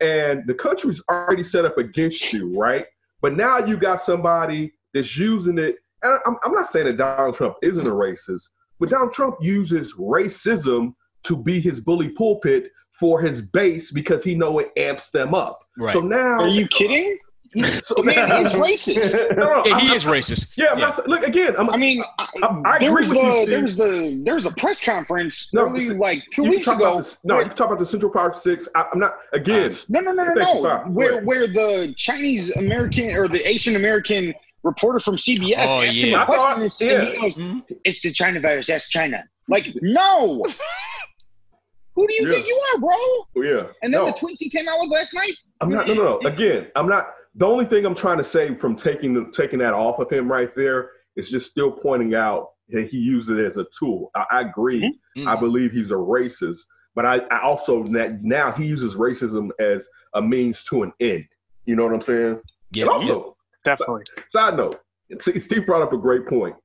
and the country's already set up against you, right? But now you got somebody that's using it. And I'm, I'm not saying that Donald Trump isn't a racist, but Donald Trump uses racism to be his bully pulpit for his base because he know it amps them up. Right. So now, Are you kidding? So, The man is racist. No, no, yeah, I'm- he is racist. Yeah, I'm not look again. I'm, I mean, I, I- I there agree was with you, the Steve. there was the there was a press conference No, early, see, like two you weeks talk ago. About this, no, where- you talk about the Central Park Six. I, I'm not again. No, no, no, no, no. Where where the Chinese American or the Asian American reporter from CBS Oh, asked yeah. him a I thought- question, and he yeah. goes, Mhm. "It's the China virus. That's China." Like, no. Who do you Yeah. think you are, bro? oh, yeah, And then no, the tweets he came out with last night. I'm not. No, no, no. Again, I'm not. The only thing I'm trying to say from taking the, taking that off of him right there is just still pointing out that he used it as a tool. I, I agree. Mhm. I believe he's a racist, but I, I also that now he uses racism as a means to an end. You know what I'm saying? Yeah. And also, Definitely. Side note, Steve brought up a great point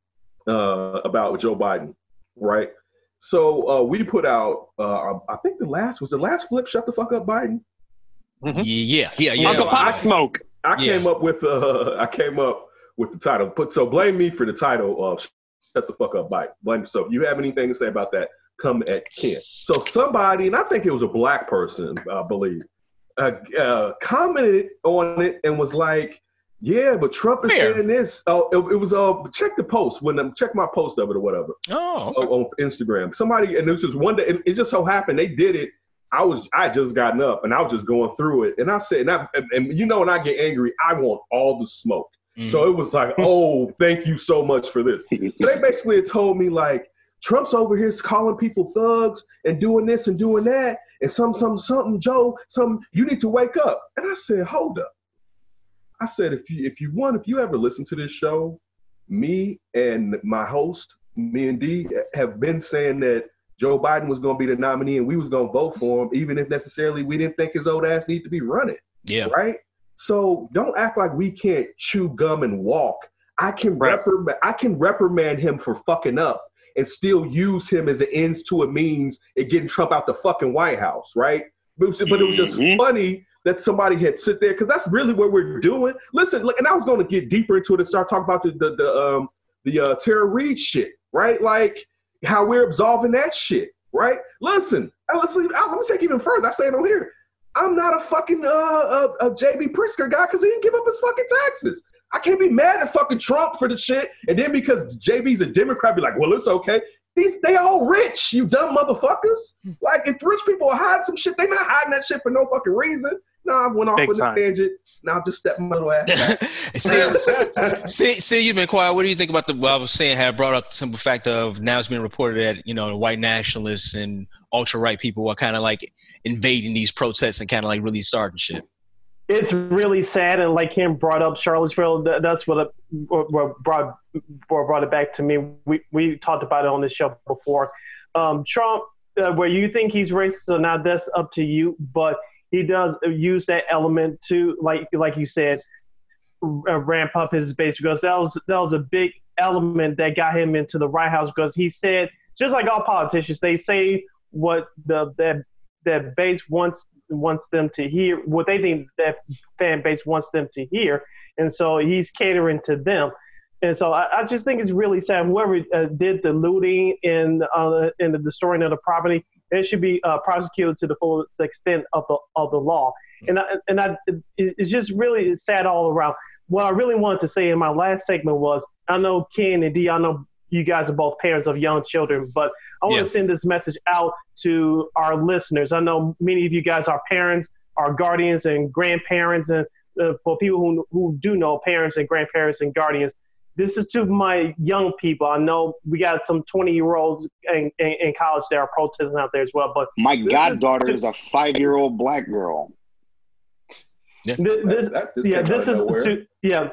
uh, about Joe Biden, right? So uh, we put out, uh, I think the last was the last flip. Shut the fuck up, Biden. yeah, yeah, yeah, yeah. Uncle I- Smoke. I Yeah. came up with, uh, I came up with the title. Put so blame me for the title of "Shut the fuck up, Biden." Blame yourself. If you have anything to say about that? Come at Ken. So somebody, and I think it was a black person, I believe, uh, uh, commented on it and was like, "Yeah, but Trump is saying this." Oh, it, it was uh, check the post when um, check my post of it or whatever Oh, on, on Instagram. Somebody, and this was one day. It, just so happened they did it. I was, I just gotten up and I was just going through it, and I said, and, I, and, and you know, when I get angry, I want all the smoke. Mhm. So it was like, oh, thank you so much for this. So they basically told me like, Trump's over here calling people thugs and doing this and doing that, and some, some, something, Joe, some, you need to wake up. And I said, hold up. I said, if you, if you want, if you ever listen to this show, me and my host, me and D, have been saying that Joe Biden was going to be the nominee and we was going to vote for him, even if necessarily we didn't think his old ass need to be running yeah. right? So don't act like we can't chew gum and walk. I can Right. reprimand I can reprimand him for fucking up and still use him as an ends to a means at getting Trump out the fucking White House, right? But it was, but it was just Mhm. funny that somebody had sit there because that's really what we're doing. Listen, look, and I was going to get deeper into it and start talking about the the, the um the uh, Tara Reade shit, right? Like how we're absolving that shit, right? Listen, let's leave, let me take even further. I say it on here. I'm not a fucking uh, uh, uh JB Pritzker guy because he didn't give up his fucking taxes. I can't be mad at fucking Trump for the shit, and then because JB's a Democrat, be like, well, it's okay. These they all rich, you dumb motherfuckers. Like if rich people hiding some shit, they not hiding that shit for no fucking reason. No, I went off Big on a time. tangent. Now I'm just step my little ass. back. see, see, see, you've been quiet. What do you think about the? What I was saying had brought up the simple fact of now it's been reported that you know the white nationalists and ultra right people are kind of like invading these protests and kind of like really starting shit. it's really sad and like him brought up charlottesville that, that's what, what what brought what brought it back to me we we talked about it on the show before um, trump uh, where you think he's racist or not that's up to you but he does use that element to like like you said uh, ramp up his base because that was that was a big element that got him into the White House because he said just like all politicians they say what the that that base wants wants them to hear what they think that fan base wants them to hear and so he's catering to them and so I, I just think it's really sad whoever uh, did the looting and uh, and the destroying of the property it should be uh, prosecuted to the fullest extent of the of the law and I, and I, it's just really sad all around what I really wanted to say in my last segment was I know Ken and D, I know you guys are both parents of young children, but I want Yeah. to send this message out to our listeners. I know many of you guys are parents, are guardians and grandparents, and uh, for people who who do know parents and grandparents and guardians. This is to my young people. I know we got some 20 year olds in, in, in, college that are protesting out there as well. But my goddaughter is, is a five year old black girl. Yeah. This, this, that, that yeah, this is to, yeah.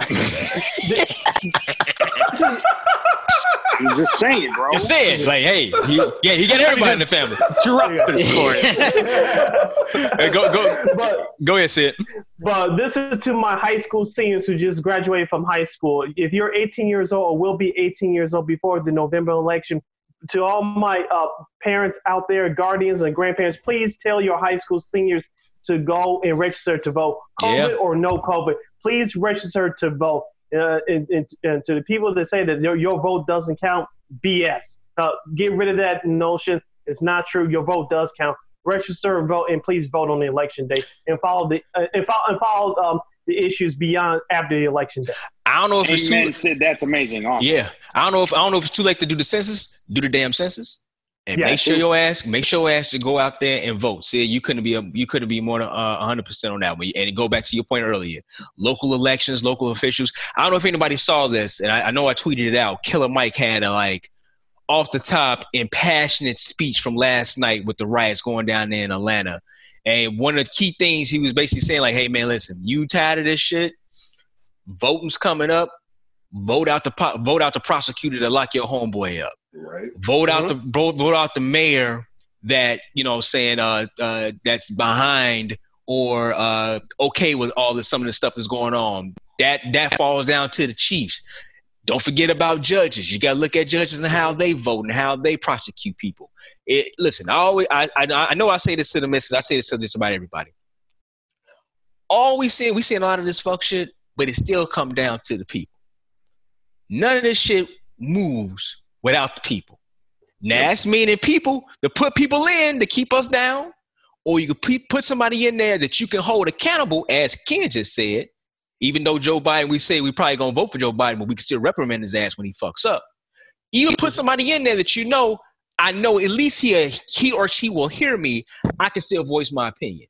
I'm just saying, bro. Just saying, like, hey, he, yeah, he got everybody in the family. Drop hey, go, go, but, go ahead, Sid. But this is to my high school seniors who just graduated from high school. If you're 18 years old or will be 18 years old before the November election, to all my uh, parents out there, guardians and grandparents, please tell your high school seniors to go and register to vote. COVID yeah. or no COVID, please register to vote uh, and, and, and, to the people that say that your, your vote doesn't count, BS. Uh, get rid of that notion. It's not true. Your vote does count. Register and vote, and please vote on the election day and follow the uh, and follow, and follow um, the issues beyond after the election day. I don't know if it's too. Sid, that's amazing. Awesome. Yeah, I don't know if I don't know if it's too late to do the census. Do the damn census and yeah, make sure your ass make sure your ass to go out there and vote. See, you couldn't be a, you couldn't be more than uh, hundred percent on that one. And go back to your point earlier, local elections, local officials. I don't know if anybody saw this, and I, I know I tweeted it out. Killer Mike had a like off the top impassionate speech from last night with the riots going down there in Atlanta. And one of the key things he was basically saying, like, "Hey man, listen, you tired of this shit? Voting's coming up. Vote out the vote out the prosecutor to lock your homeboy up." Right. Vote out mm-hmm. the vote, vote out the mayor that you know saying uh, uh that's behind or uh okay with all the some of the stuff that's going on. That that falls down to the chiefs. Don't forget about judges. You got to look at judges and how they vote and how they prosecute people. It, listen, I always I, I, I know I say this to the missus. I say this to just about everybody. All we see, we see a lot of this fuck shit, but it still come down to the people. None of this shit moves without the people. Now that's meaning people to put people in to keep us down, or you could put somebody in there that you can hold accountable, as Ken just said. Even though Joe Biden, we say we probably gonna vote for Joe Biden, but we can still reprimand his ass when he fucks up. Even put somebody in there that you know, I know at least he uh, he or she will hear me. I can still voice my opinion.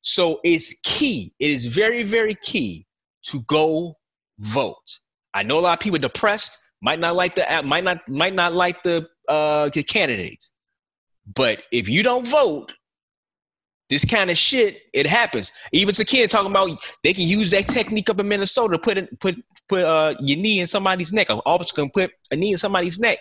So it's key. It is very very key to go vote. I know a lot of people depressed might not like the might not might not like the uh the candidates. But if you don't vote, this kind of shit, it happens. Even to kids talking about they can use that technique up in Minnesota, put it, put put uh, your knee in somebody's neck. An officer can put a knee in somebody's neck.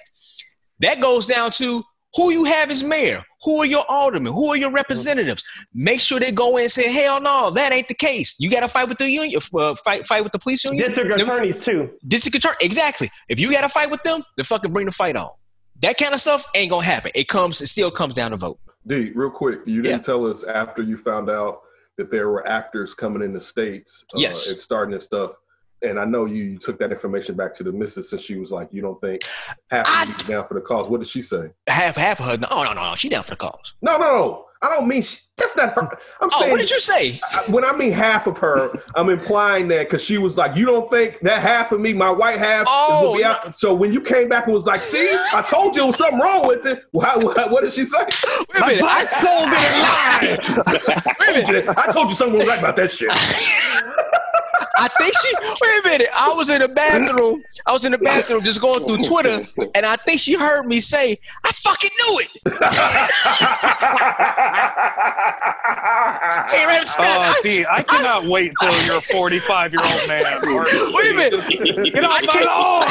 That goes down to who you have as mayor, who are your aldermen, who are your representatives. Make sure they go in and say, "Hell no, that ain't the case. You got to fight with the union, uh, fight fight with the police union, district attorneys too. District attorney, exactly. If you got to fight with them, then fucking bring the fight on. That kind of stuff ain't gonna happen. It comes, it still comes down to vote. D, real quick, you didn't yeah. tell us after you found out that there were actors coming in the states, uh, yes, and starting this stuff and I know you, you, took that information back to the missus and she was like, "You don't think half of you down for the cause?" What did she say? Half, half of her. No, no, no, no. She down for the cause. No, no, no. I don't mean she, that's not her. I'm oh, saying. what did you say? When I mean half of her, I'm implying that because she was like, "You don't think that half of me, my white half, oh, will be out?" No. So when you came back and was like, "See, I told you there was something wrong with it," what, what, what did she say? Wait a minute, black soul didn't lie. Wait a minute, I told you something was right about that shit. I think she. Wait a minute. I was in the bathroom. I was in the bathroom just going through Twitter, and I think she heard me say, "I fucking knew it." hey, Red oh, see, I cannot I, wait till you're a 45 year old man. Wait a minute. Get off my lawn.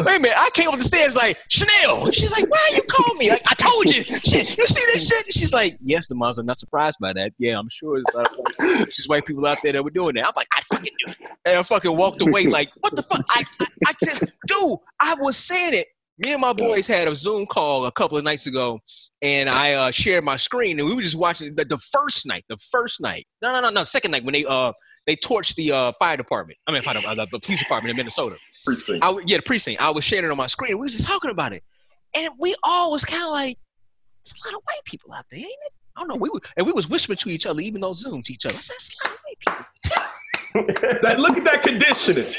Wait a minute. I came up the stairs like Chanel. She's like, "Why you call me?" Like I told you. She, you see this shit? She's like, "Yes, the moms are not surprised by that. Yeah, I'm sure there's just white people out there that were doing that." I'm like, "I fucking knew." And I fucking walked away like, what the fuck? I, I, I just, dude, I was saying it. Me and my boys had a Zoom call a couple of nights ago, and I uh, shared my screen, and we were just watching the, the, first night. The first night, no, no, no, no, second night when they uh they torched the uh, fire department. I mean, fire, uh, the, the police department in Minnesota. Precinct. I, yeah, the precinct. I was sharing it on my screen. We were just talking about it, and we all was kind of like, "There's a lot of white people out there, ain't it?" I don't know. We were, and we was whispering to each other, even though Zoom to each other. I said, "There's a lot of white people." that, look at that conditioning.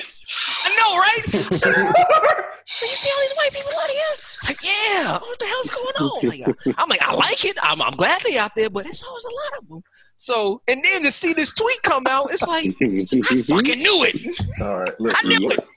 I know, right? So, you see all these white people out here? It's like, yeah, what the hell's going on? Like, uh, I'm like, I like it. I'm, I'm glad they're out there, but it's always a lot of them. So, and then to see this tweet come out, it's like I fucking knew it. All right, I knew listen. it.